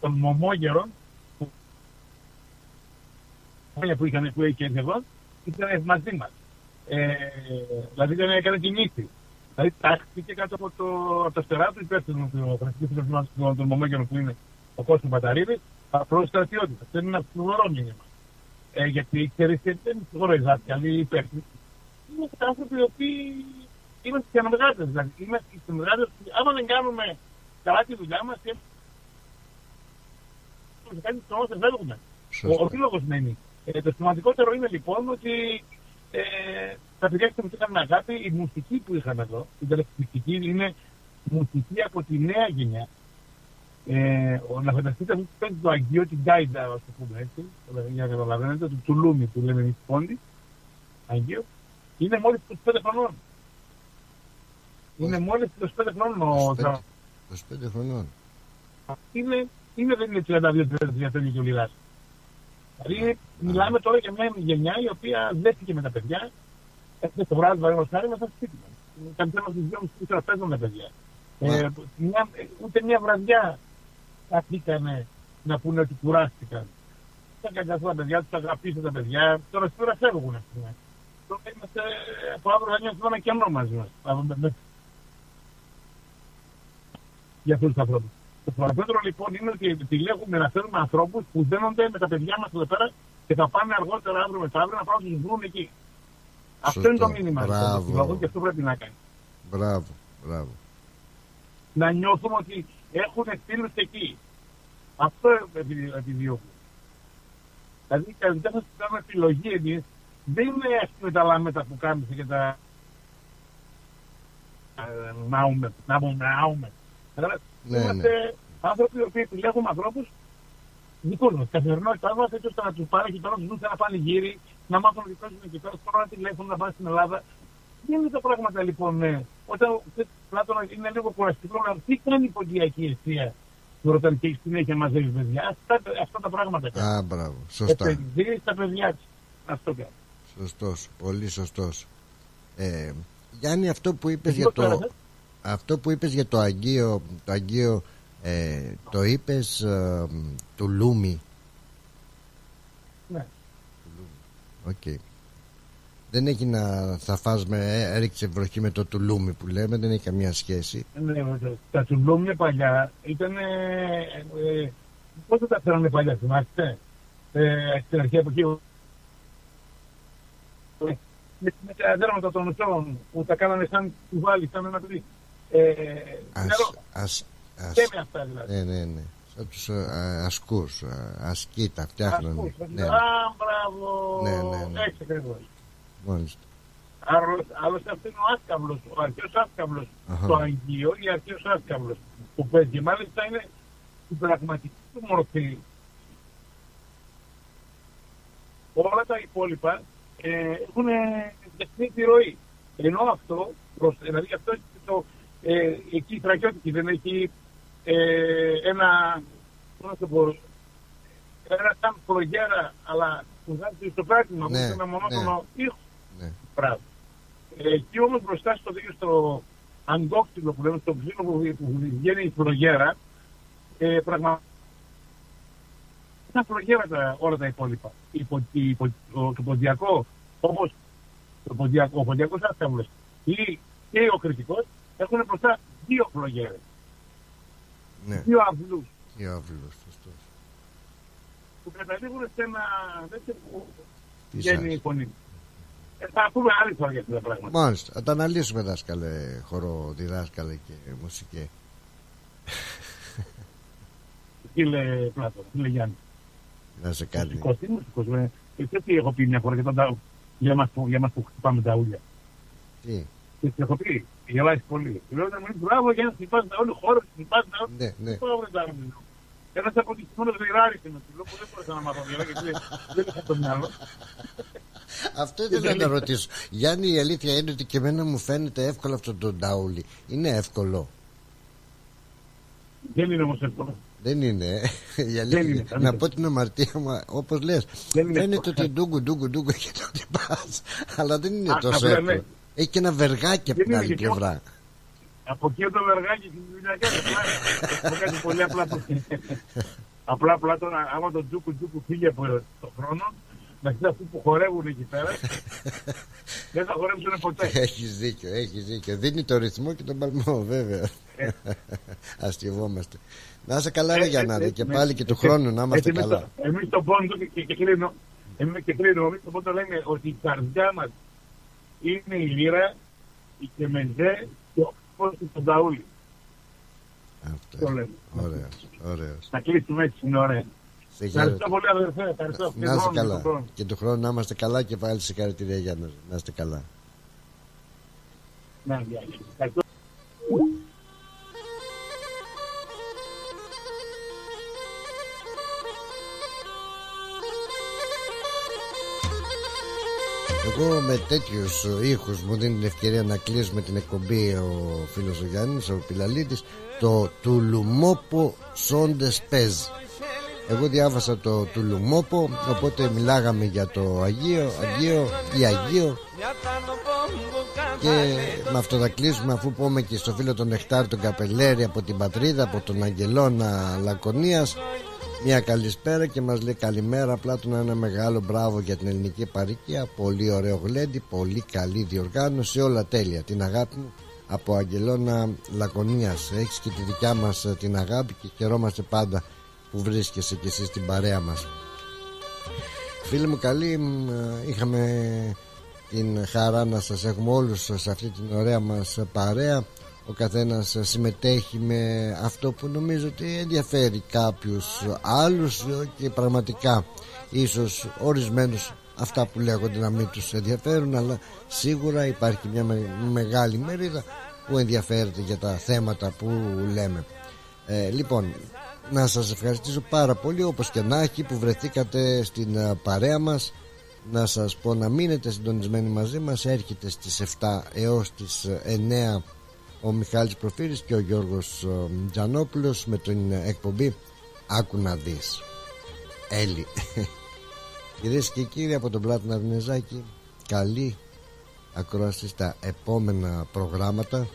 των μομόγερων που, που, είχαν, που είχε έρθει εδώ ήταν μαζί μας. Ε, δηλαδή δεν έκανε την ήθη. Δηλαδή τάχθηκε κάτω από το, από το στερά του υπεύθυνο του κρατικού φιλοσοφικού των μομόγερων που είναι ο Κώστος Μπαταρίδης απλώς στρατιώτης. Αυτό είναι ένα φλουρό μήνυμα. Ε, γιατί ξέρεις δεν είναι φλουρό οι δάσκαλοι, οι υπεύθυνοι. Είναι άνθρωποι οι οποίοι είμαστε συνεργάτες. Δηλαδή είμαστε οι συνεργάτες που άμα δεν κάνουμε καλά τη δουλειά μας και σε κάτι που όμως φεύγουμε. Ο, ο σύλλογος μένει. Ε, το σημαντικότερο είναι λοιπόν ότι ε, τα παιδιά που είχαν αγάπη, η μουσική που είχαν εδώ, η τελευταία είναι μουσική από τη νέα γενιά. Ε, ο- να φανταστείτε αυτό που παίζει το Αγγείο, την Γκάιντα, ας το πούμε έτσι, για να καταλαβαίνετε, του Τουλούμι που λέμε εμείς πόντι, Αγγείο, είναι μόλις 25 χρονών. Είναι μόλις 25 χρονών ο 25, Τζα- 25 χρονών είναι, είναι δεν είναι 32-33 και ο Λιλάς. Δηλαδή μιλάμε τώρα για μια γενιά η οποία δέθηκε με τα παιδιά. Έφτασε το βράδυ παραδείγματος χάρη μέσα στο σπίτι μας. Κάνει θέμα στις 2.30 παίζουν τα παιδιά. Ε, μια, ούτε μια βραδιά καθήκανε να πούνε ότι κουράστηκαν. Τα καγκαθούν τα παιδιά, τους αγαπήσαν τα παιδιά. Τώρα σήμερα φεύγουν, ας πούμε. Τώρα είμαστε από αύριο θα νιώθουμε ένα κενό μαζί μας. Α, με- με- Για αυτούς τους ανθρώπους. Το παραπέτρο λοιπόν είναι ότι επιλέγουμε να φέρουμε ανθρώπους που δένονται με τα παιδιά μας εδώ πέρα και θα πάνε αργότερα αύριο μεθαύριο να πάνε να τους βρουν εκεί. Αυτό είναι το Σωστό. μήνυμα λοιπόν, Μπράβο. του συλλόγου και αυτό πρέπει να κάνει. μπράβο μπράβο Να νιώθουμε ότι έχουν φίλους εκεί. Αυτό επι- επιδιώκουμε. Δηλαδή, τα δικά σας που κάνουμε επιλογή εμείς, δεν είναι ας πούμε τα λάμετα που κάνουμε και τα ε, νάουμε, νάουμε, νάουμε. Καταλάβες; Ναι, Είμαστε άνθρωποι οι οποίοι επιλέγουμε ανθρώπους δικούς μας, καθημερινότητά μας, έτσι ώστε να τους πάρει και τώρα να τους δουν σε ένα πανηγύρι, να μάθουν ότι παίζουν εκεί πέρα, τώρα να τηλέφωνο να πάνε στην Ελλάδα. Δεν είναι τα πράγματα λοιπόν, ναι. Όταν πλάτωνα είναι λίγο κουραστικό, να τι κάνει η ποντιακή αιστεία του ρωτάνε και έχεις συνέχεια μαζεύει παιδιά. Αυτά, αυτά τα πράγματα κάνει. Α, μπράβο. Σωστά. Επενδύεις στα παιδιά της. Αυτό κάνει. Σωστός, πολύ σωστός. Ε, Γιάννη, αυτό που είπες Εσύ για πώς το, πέρασες; Αυτό που είπες για το Αγγείο, το Αγγείο ε, το είπες ε, του Λούμι. Ναι. Οκ. Δεν έχει να θα φας με, ε, έριξε βροχή με το τουλούμι που λέμε, δεν έχει καμία σχέση. Ναι, βέβαια. τα τσουμπλούμια παλιά ήταν. Ε, ε, Πώς δεν τα φέρανε παλιά, θυμάστε; Ε, στην αρχαία εποχή. Ε, με, με τα δέρματα των ουσών που τα κάνανε σαν κουβάλι, σαν ένα παιδί. Ε, νερό. Ας, ας, Και με αυτά δηλαδή. ναι, ναι, ναι. Σαν τους ε, α, ασκούς, α, ασκή τα φτιάχνανε. Ακούς, Ναι, Α, μπράβο. Ναι, ναι, ναι. Έτσι ακριβώς. μάλιστα. Άλλος, άλλωστε αυτό είναι ο άσκαυλος, ο αρχαίος άσκαυλος, Αχα. το Αγγείο ή αρχαίος άσκαυλος που παίζει. Και μάλιστα είναι η πραγματική του μορφή. Όλα τα υπόλοιπα ε, έχουν τεχνή τη ροή. Ενώ αυτό, προς, δηλαδή αυτό είναι το, ε, εκεί η Θρακιώτικη δεν έχει ε, ένα, πώς να το πω, ένα σαν προγέρα, αλλά που βγάζει στο πράγμα, Ναι, ναι, με ένα μονότονο ήχο. Ναι. Μπράβο. Ε, εκεί όμως μπροστά στο δίκαιο στο αγκόξυλο που λέμε, στο ξύλο που, που βγαίνει η φλογέρα, ε, πραγματικά ήταν φλογέρα τα, όλα τα υπόλοιπα. Υπο, υπο, ο, το ποντιακό, όπως το ποντιακό, ο ποντιακός άσταυλος ή και ο κριτικός έχουν μπροστά δύο φλογέρες. Ναι. Δύο αυλούς Δύο αυλούς, σωστός. που καταλήγουν σε ένα τέτοιο που Τι βγαίνει σας. η φωνή. Ε, θα πούμε άλλη φορά για αυτά τα πράγματα. Μάλιστα, θα τα αναλύσουμε δάσκαλε, χορό, διδάσκαλε και μουσική. Φίλε Πλάτο, φίλε Γιάννη. Να σε κάνει. Μουσικός, τι μουσικός, ε. Και ξέρεις τι έχω πει μια φορά για, τον ταου- για, μας, που, για μας που χτυπάμε τα ούλια. Τι; Και τις έχω πει, γελάεις πολύ. Λέω να μου λέει μπράβο για να χτυπάς τα ούλια, χώρο, χτυπάς τα ούλια. Ναι, ναι. Πού βρε τα ούλια. Ένας αποτυχημένος γρηγάρης είναι, του λέω που δεν μπορούσα να μάθω διαλέγει, γιατί δεν είχα το μυαλό. Αυτό ήθελα να ρωτήσω. Γιάννη, η αλήθεια είναι ότι και εμένα μου φαίνεται εύκολο αυτό το ντάουλι. Είναι εύκολο. Δεν είναι όμως εύκολο. Δεν είναι. ε. Η Δεν αλήθεια, είναι, να κανένα. πω την αμαρτία μου, όπως λες. Δεν είναι Φαίνεται εύκολο. ότι ντούγκου, ντούγκου, ντούγκου και το χτυπάς. Αλλά δεν είναι Α, τόσο απλά, εύκολο. Ναι. Έχει και ένα βεργάκι από Δεν την είναι άλλη και πλευρά. Από εκεί το βεργάκι στην δουλειά κάνει. Έχω κάνει πολύ απλά. Απλά απλά τώρα, άμα το τζούκου τζούκου φύγει από το χρόνο, να ξέρεις αυτοί που χορεύουν εκεί πέρα, δεν θα χορέψουν ποτέ. Έχεις δίκιο, έχεις δίκιο. Δίνει το ρυθμό και τον παλμό, βέβαια. Αστειευόμαστε. Να είσαι καλά, ρε Ε, Γιάνναδη, ε, και ναι. πάλι και του Ε, χρόνου να είμαστε έτσι, εμείς καλά. το- Εμείς το πόντο και, και, και κλείνω. Εμείς και κλείνω. Εμείς το πόντο λέμε ότι η καρδιά μας είναι η λύρα, η κεμεζέ και ο φως του τον ταούλι. Αυτό. Το λέμε. Ωραίος, ωραίος. Να κλείσουμε έτσι, είναι ωραία. Σε Ευχαριστώ χαίρετο. πολύ αδερφέ. Ευχαριστώ. Να είστε Και καλά. τον χρόνο. Και του χρόνου να είμαστε καλά και πάλι συγχαρητήρια Γιάννη. Να είστε καλά. Να, γεια. Ευχαριστώ. Εγώ με τέτοιους ήχους μου δίνει την ευκαιρία να κλείσουμε την εκπομπή ο φίλος ο Γιάννης, ο Πιλαλίδη. Το Τουλουμόπο Σόντες Πεζ. Εγώ διάβασα το Τουλουμόπο, οπότε μιλάγαμε για το Αγίο, Αγίο ή Αγίο. Και με αυτό θα κλείσουμε αφού πούμε και στο φίλο τον Νεκτάρ τον Καπελέρη από την Πατρίδα, από τον Αγγελώνα Λακωνίας μια καλησπέρα και μας λέει καλημέρα. Απλά του να ένα μεγάλο μπράβο για την ελληνική παροικία. Πολύ ωραίο γλέντι, πολύ καλή διοργάνωση όλα τέλεια, την αγάπη μου από Αγγελώνα Λακωνίας. Έχεις και τη δικιά μας ε, την αγάπη και χαιρόμαστε πάντα που βρίσκεσαι και εσύ στην παρέα μας. Φίλοι μου καλή μ, ε, είχαμε την χαρά να σας έχουμε όλους σε αυτή την ωραία μας παρέα ο καθένας συμμετέχει με αυτό που νομίζω ότι ενδιαφέρει κάποιους άλλους και πραγματικά ίσως ορισμένους αυτά που λέγονται να μην τους ενδιαφέρουν αλλά σίγουρα υπάρχει μια με- μεγάλη μερίδα που ενδιαφέρεται για τα θέματα που λέμε. Ε, λοιπόν να σας ευχαριστήσω πάρα πολύ όπως και να έχει που βρεθήκατε στην ε, παρέα μας. Να σας πω να μείνετε συντονισμένοι μαζί μας. Έρχεται στις 7 έως τις ε, 9 ο Μιχάλης Προφύρης και ο Γιώργος ε, Τζανόπουλος με την εκπομπή Άκου να δεις Έλλη. Κυρίες και κύριοι από τον Πλάτωνα Βινεζάκη καλή ακρόαση στα επόμενα προγράμματα.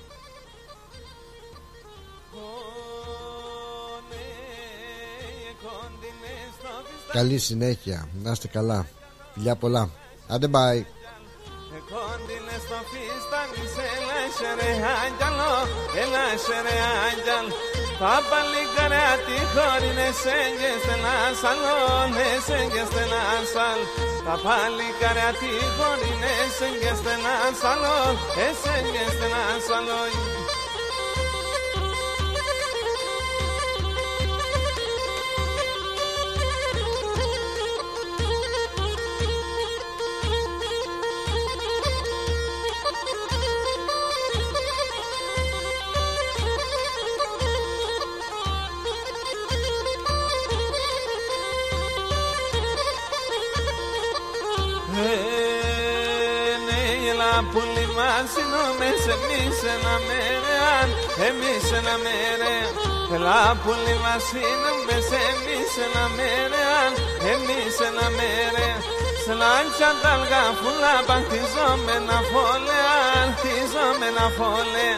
Καλή συνέχεια, να είστε καλά. Φιλιά πολλά. Άντε bye Κόντινε στο φίστανι σε λέσσερε άγγαλο Ελέσσερε άγγαλ Τα παλικάρια τη χώρινε σέγγε στελά σαλόν Εσέγγε στελά σαλ. Τα παλικάρια τη χώρινε σέγγε στελά σαλόν Εσέγγε στελά σαλόν πουλί μας σε εμείς ένα μέρεαν, εμείς ένα μέρεαν. Έλα πουλί μας σε εμείς ένα μέρεαν, εμείς ένα μέρεαν. Σλάντσια τα λγαφούλα παχτιζόμενα φόλεα, χτιζόμενα φόλεα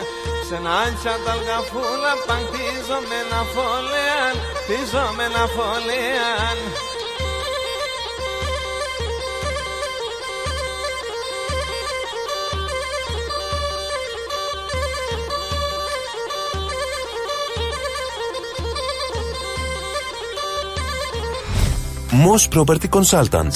Σενάντσια τα λγαφούλα παχτιζόμενα φόλεα, χτιζόμενα φόλεα Most Property Consultants.